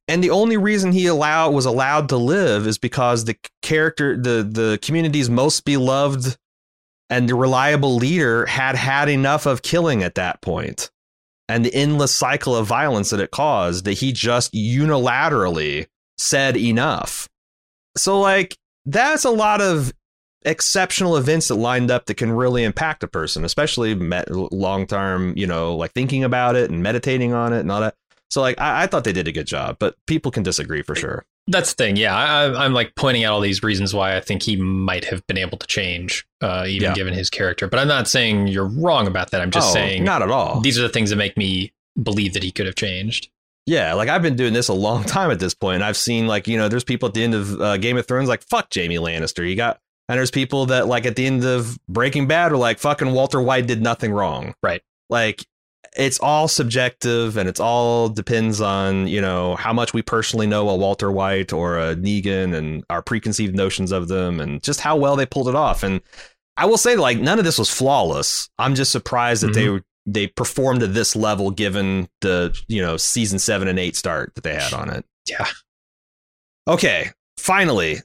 And the only reason he allowed was allowed to live is because the character, the the community's most beloved and reliable leader had had enough of killing at that point and the endless cycle of violence that it caused that he just unilaterally said enough. So, like, that's a lot of exceptional events that lined up that can really impact a person, especially long term, you know, like thinking about it and meditating on it and all that. So, like, I, I thought they did a good job, but people can disagree for sure. That's the thing. Yeah, I, am like pointing out all these reasons why I think he might have been able to change, uh, even yeah. given his character. But I'm not saying you're wrong about that. I'm just oh, saying not at all. These are the things that make me believe that he could have changed. Yeah, like I've been doing this a long [laughs] time at this point. I've seen like you know, there's people at the end of uh, Game of Thrones like fuck Jaime Lannister. You got, and there's people that like at the end of Breaking Bad are like fucking Walter White did nothing wrong. Right. Like it's all subjective and it's all depends on you know how much we personally know a Walter White or a Negan and our preconceived notions of them and just how well they pulled it off. And I will say like none of this was flawless. I'm just surprised that mm-hmm. they they performed to this level given the you know season seven and eight start that they had on it. Yeah. Okay. Finally,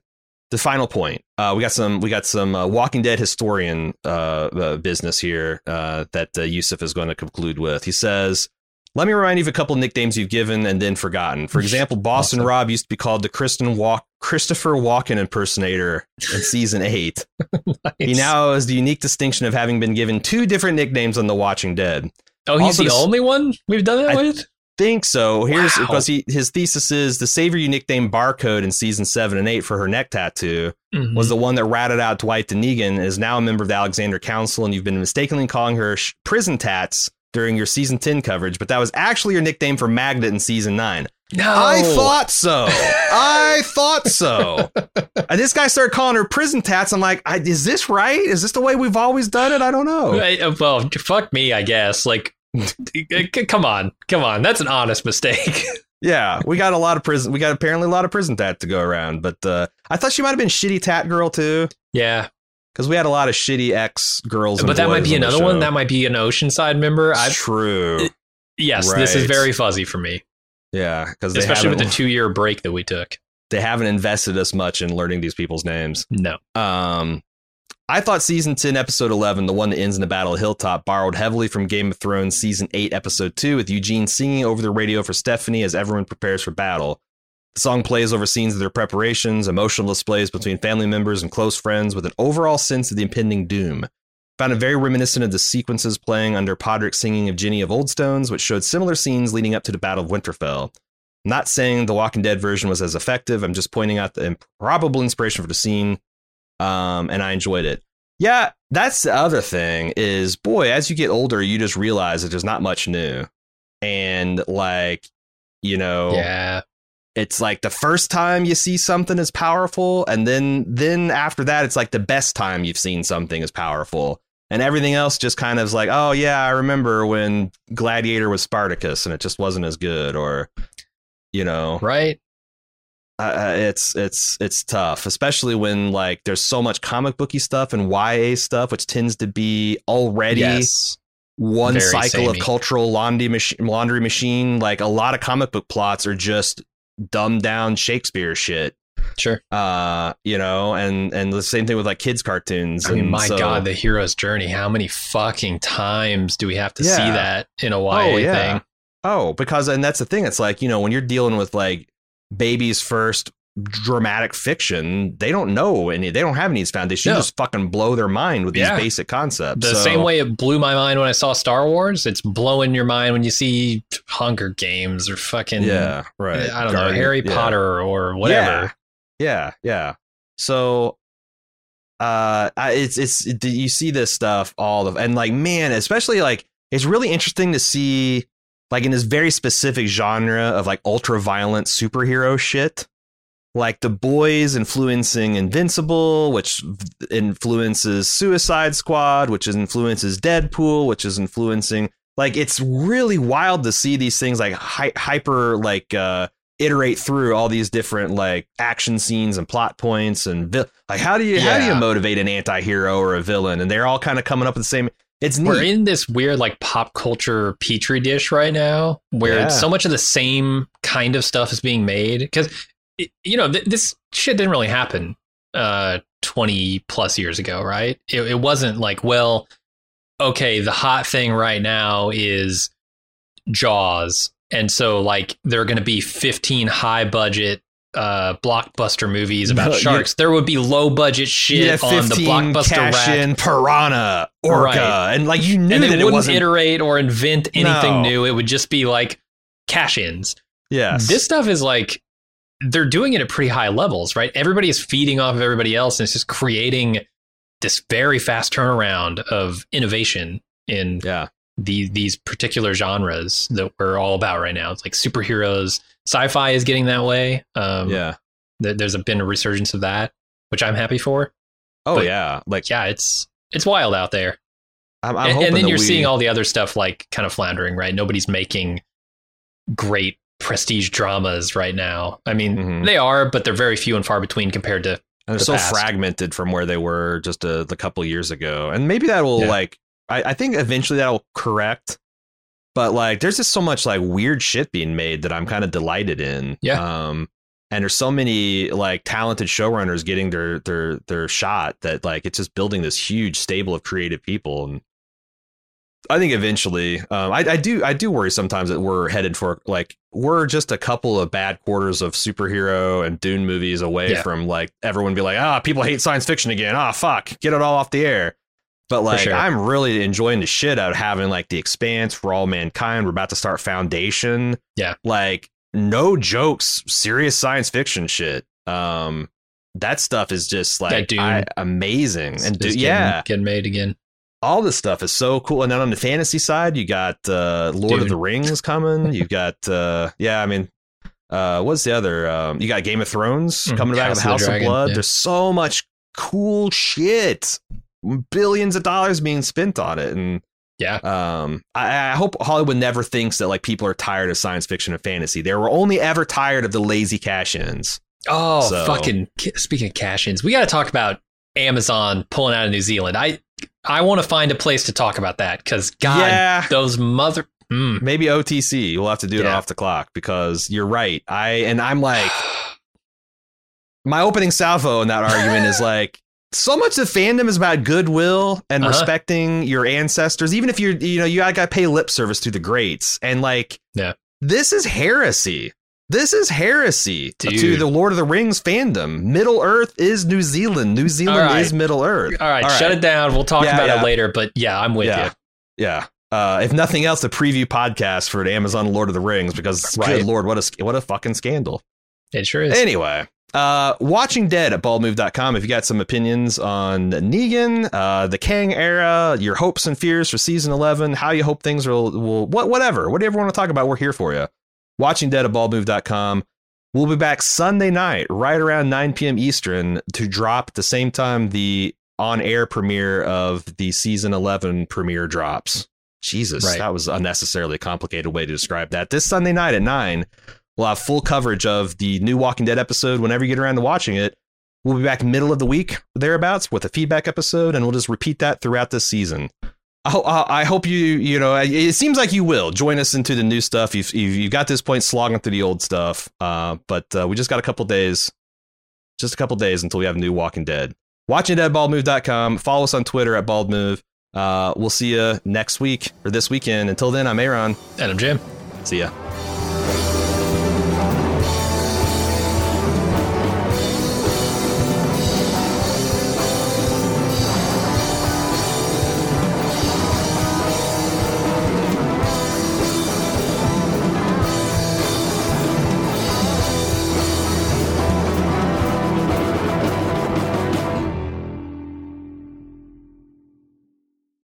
the final point. Uh, we got some we got some uh, Walking Dead historian uh, uh business here uh, that uh, Yusuf is going to conclude with. He says, "Let me remind you of a couple of nicknames you've given and then forgotten. For example, Boston awesome. Rob used to be called the Kristen Walk Christopher Walken impersonator in season eight. [laughs] nice. He now has the unique distinction of having been given two different nicknames on The Watching Dead." Oh, he's also, the only one we've done that I, with think so. Here's wow. because he his thesis is the savior you nicknamed Barcode in season seven and eight for her neck tattoo mm-hmm. was the one that ratted out Dwight Negan is now a member of the Alexandria Council, and you've been mistakenly calling her sh- prison tats during your season 10 coverage, but that was actually your nickname for Magna in season 9. No. I thought so. I thought so. [laughs] and this guy started calling her prison tats. I'm like, is this right? Is this the way we've always done it? I don't know. Uh, well, fuck me, I guess. Like, [laughs] come on, come on. That's an honest mistake. [laughs] yeah, we got a lot of prison. We got apparently a lot of prison tat to go around. But uh, I thought she might have been shitty tat girl too. Yeah, because we had a lot of shitty ex girls. But that might be another one. That might be an Oceanside member. I, True. Yes, right. this is very fuzzy for me. Yeah, because especially with the two year break that we took, they haven't invested as much in learning these people's names. No. Um, I thought season 10, episode 11, the one that ends in the Battle of Hilltop, borrowed heavily from Game of Thrones season 8, episode 2, with Eugene singing over the radio for Stephanie as everyone prepares for battle. The song plays over scenes of their preparations, emotional displays between family members and close friends, with an overall sense of the impending doom. Found it very reminiscent of the sequences playing under Podrick's singing of Jenny of Oldstones, which showed similar scenes leading up to the Battle of Winterfell. I'm not saying the Walking Dead version was as effective, I'm just pointing out the improbable inspiration for the scene um, and I enjoyed it. Yeah, that's the other thing is, boy, as you get older, you just realize that there's not much new, and like, you know, yeah, it's like the first time you see something is powerful, and then then after that, it's like the best time you've seen something is powerful, and everything else just kind of is like, oh yeah, I remember when Gladiator was Spartacus, and it just wasn't as good, or you know, right? Uh, it's it's it's tough, especially when like there's so much comic booky stuff and YA stuff, which tends to be already yes. one Very cycle samey. of cultural laundry machine. Laundry machine. Like a lot of comic book plots are just dumbed down Shakespeare shit. Sure. Uh, you know, and and the same thing with like kids cartoons. I mean, my so, god, the hero's journey. How many fucking times do we have to yeah. see that in a YA oh, yeah. thing? Oh, because and that's the thing. It's like you know when you're dealing with like baby's first dramatic fiction, they don't know any, they don't have any foundation. No. just fucking blow their mind with yeah. these basic concepts. The so, same way it blew my mind when I saw Star Wars, it's blowing your mind when you see Hunger Games or fucking yeah, right. I don't Guardian, know Harry yeah. Potter or whatever. Yeah, yeah, yeah. So uh it's it's you see this stuff all of and like man especially like it's really interesting to see like in this very specific genre of like ultra violent superhero shit. Like the boys influencing Invincible, which influences Suicide Squad, which influences Deadpool, which is influencing like it's really wild to see these things like hi- hyper like uh iterate through all these different like action scenes and plot points and vi- like how do you how do you motivate an anti-hero or a villain and they're all kind of coming up with the same it's neat. We're in this weird like pop culture petri dish right now where Yeah. so much of the same kind of stuff is being made. Because you know th- this shit didn't really happen uh 20 plus years ago right? It, it wasn't like well okay the hot thing right now is jaws. And so like there are going to be 15 high budget uh blockbuster movies about [laughs] sharks there would be low budget shit yeah, on the 15 blockbuster cash rack in piranha orca Right. and like you knew and that it wouldn't wasn't iterate or invent anything No. new. It would just be like cash ins. yes This stuff is like they're doing it at pretty high levels, right? Everybody is feeding off of everybody else, and it's just creating this very fast turnaround of innovation in yeah the, these particular genres that we're all about right now. It's like superheroes, sci-fi is getting that way. Um, yeah th- there's a, been a resurgence of that, which I'm happy for. oh But- yeah like Yeah, it's it's wild out there. i'm, I'm and, and then you're we- seeing all the other stuff like kind of floundering, right? Nobody's making great prestige dramas right now. I mean, Mhm. they are, but they're very few and far between compared to. And they're the so past. fragmented from where they were just a, a couple years ago. And maybe that will Yeah. like I, I think eventually that'll correct. But like there's just so much like weird shit being made that I'm kind of delighted in. Yeah. Um and there's so many like talented showrunners getting their their their shot that like it's just building this huge stable of creative people and I think eventually, um, I, I do, I do worry sometimes that we're headed for like we're just a couple of bad quarters of superhero and Dune movies away Yeah. from like everyone be like, ah, people hate science fiction again. Ah, fuck, get it all off the air. But like, sure. I'm really enjoying the shit out of having like the Expanse for all mankind. We're about to start Foundation. Yeah. like no jokes, serious science fiction shit. Um, that stuff is just like I- amazing and du- getting- yeah, getting made again. all this stuff is so cool. And then on the fantasy side, you got uh, Lord of the Rings coming. You've [laughs] got uh, yeah, I mean, uh, what's the other? Um, you got Game of Thrones Mhm. coming back with House House of of, Blood. yeah. There's so much cool shit, billions of dollars being spent on it, and Yeah. um, I, I hope Hollywood never thinks that like people are tired of science fiction and fantasy. They were only ever tired of the lazy cash ins. Oh, So- fucking! Speaking of cash-ins, we got to talk about Amazon pulling out of New Zealand. I I want to find a place to talk about that because God, Yeah. those mother. Mm. Maybe OTC. We'll have to do it off the clock because you're right. I and I'm [sighs] like my opening salvo in that argument is like so much of fandom is about goodwill and Uh-huh. respecting your ancestors, even if you're you know you gotta pay lip service to the greats. And like Yeah. this is heresy. This is heresy to the Lord of the Rings fandom. Middle Earth is New Zealand. New Zealand right. is Middle Earth. All right, shut it down. We'll talk Yeah, about yeah. it later. But yeah, I'm with Yeah. you. Yeah. Uh, if nothing else, a preview podcast for the Amazon Lord of the Rings because Right. good lord, what a what a fucking scandal. It sure is. Anyway, uh, watching Dead at baldmove.com. If you got some opinions on Negan, uh, the Kang era, your hopes and fears for season 11, how you hope things will, will what, whatever, whatever you want to talk about, we're here for you. Watching Dead at baldmove.com. We'll be back Sunday night, right around 9 p.m. Eastern, to drop the same time the on air premiere of the season 11 premiere drops. Jesus, Right. that was unnecessarily complicated way to describe that. This Sunday night at 9, we'll have full coverage of the new Walking Dead episode whenever you get around to watching it. We'll be back middle of the week, thereabouts, with a feedback episode, and we'll just repeat that throughout this season. I, ho- I I hope you, you know, it seems like you will join us into the new stuff. You've, you've, you got this point slogging through the old stuff, uh, but uh, we just got a couple days, just a couple days until we have new Walking Dead. Watching Dead, baldmove.com. Follow us on Twitter at baldmove. Uh, we'll see you next week or this weekend. Until then, I'm Aaron. And I'm Jim. See ya.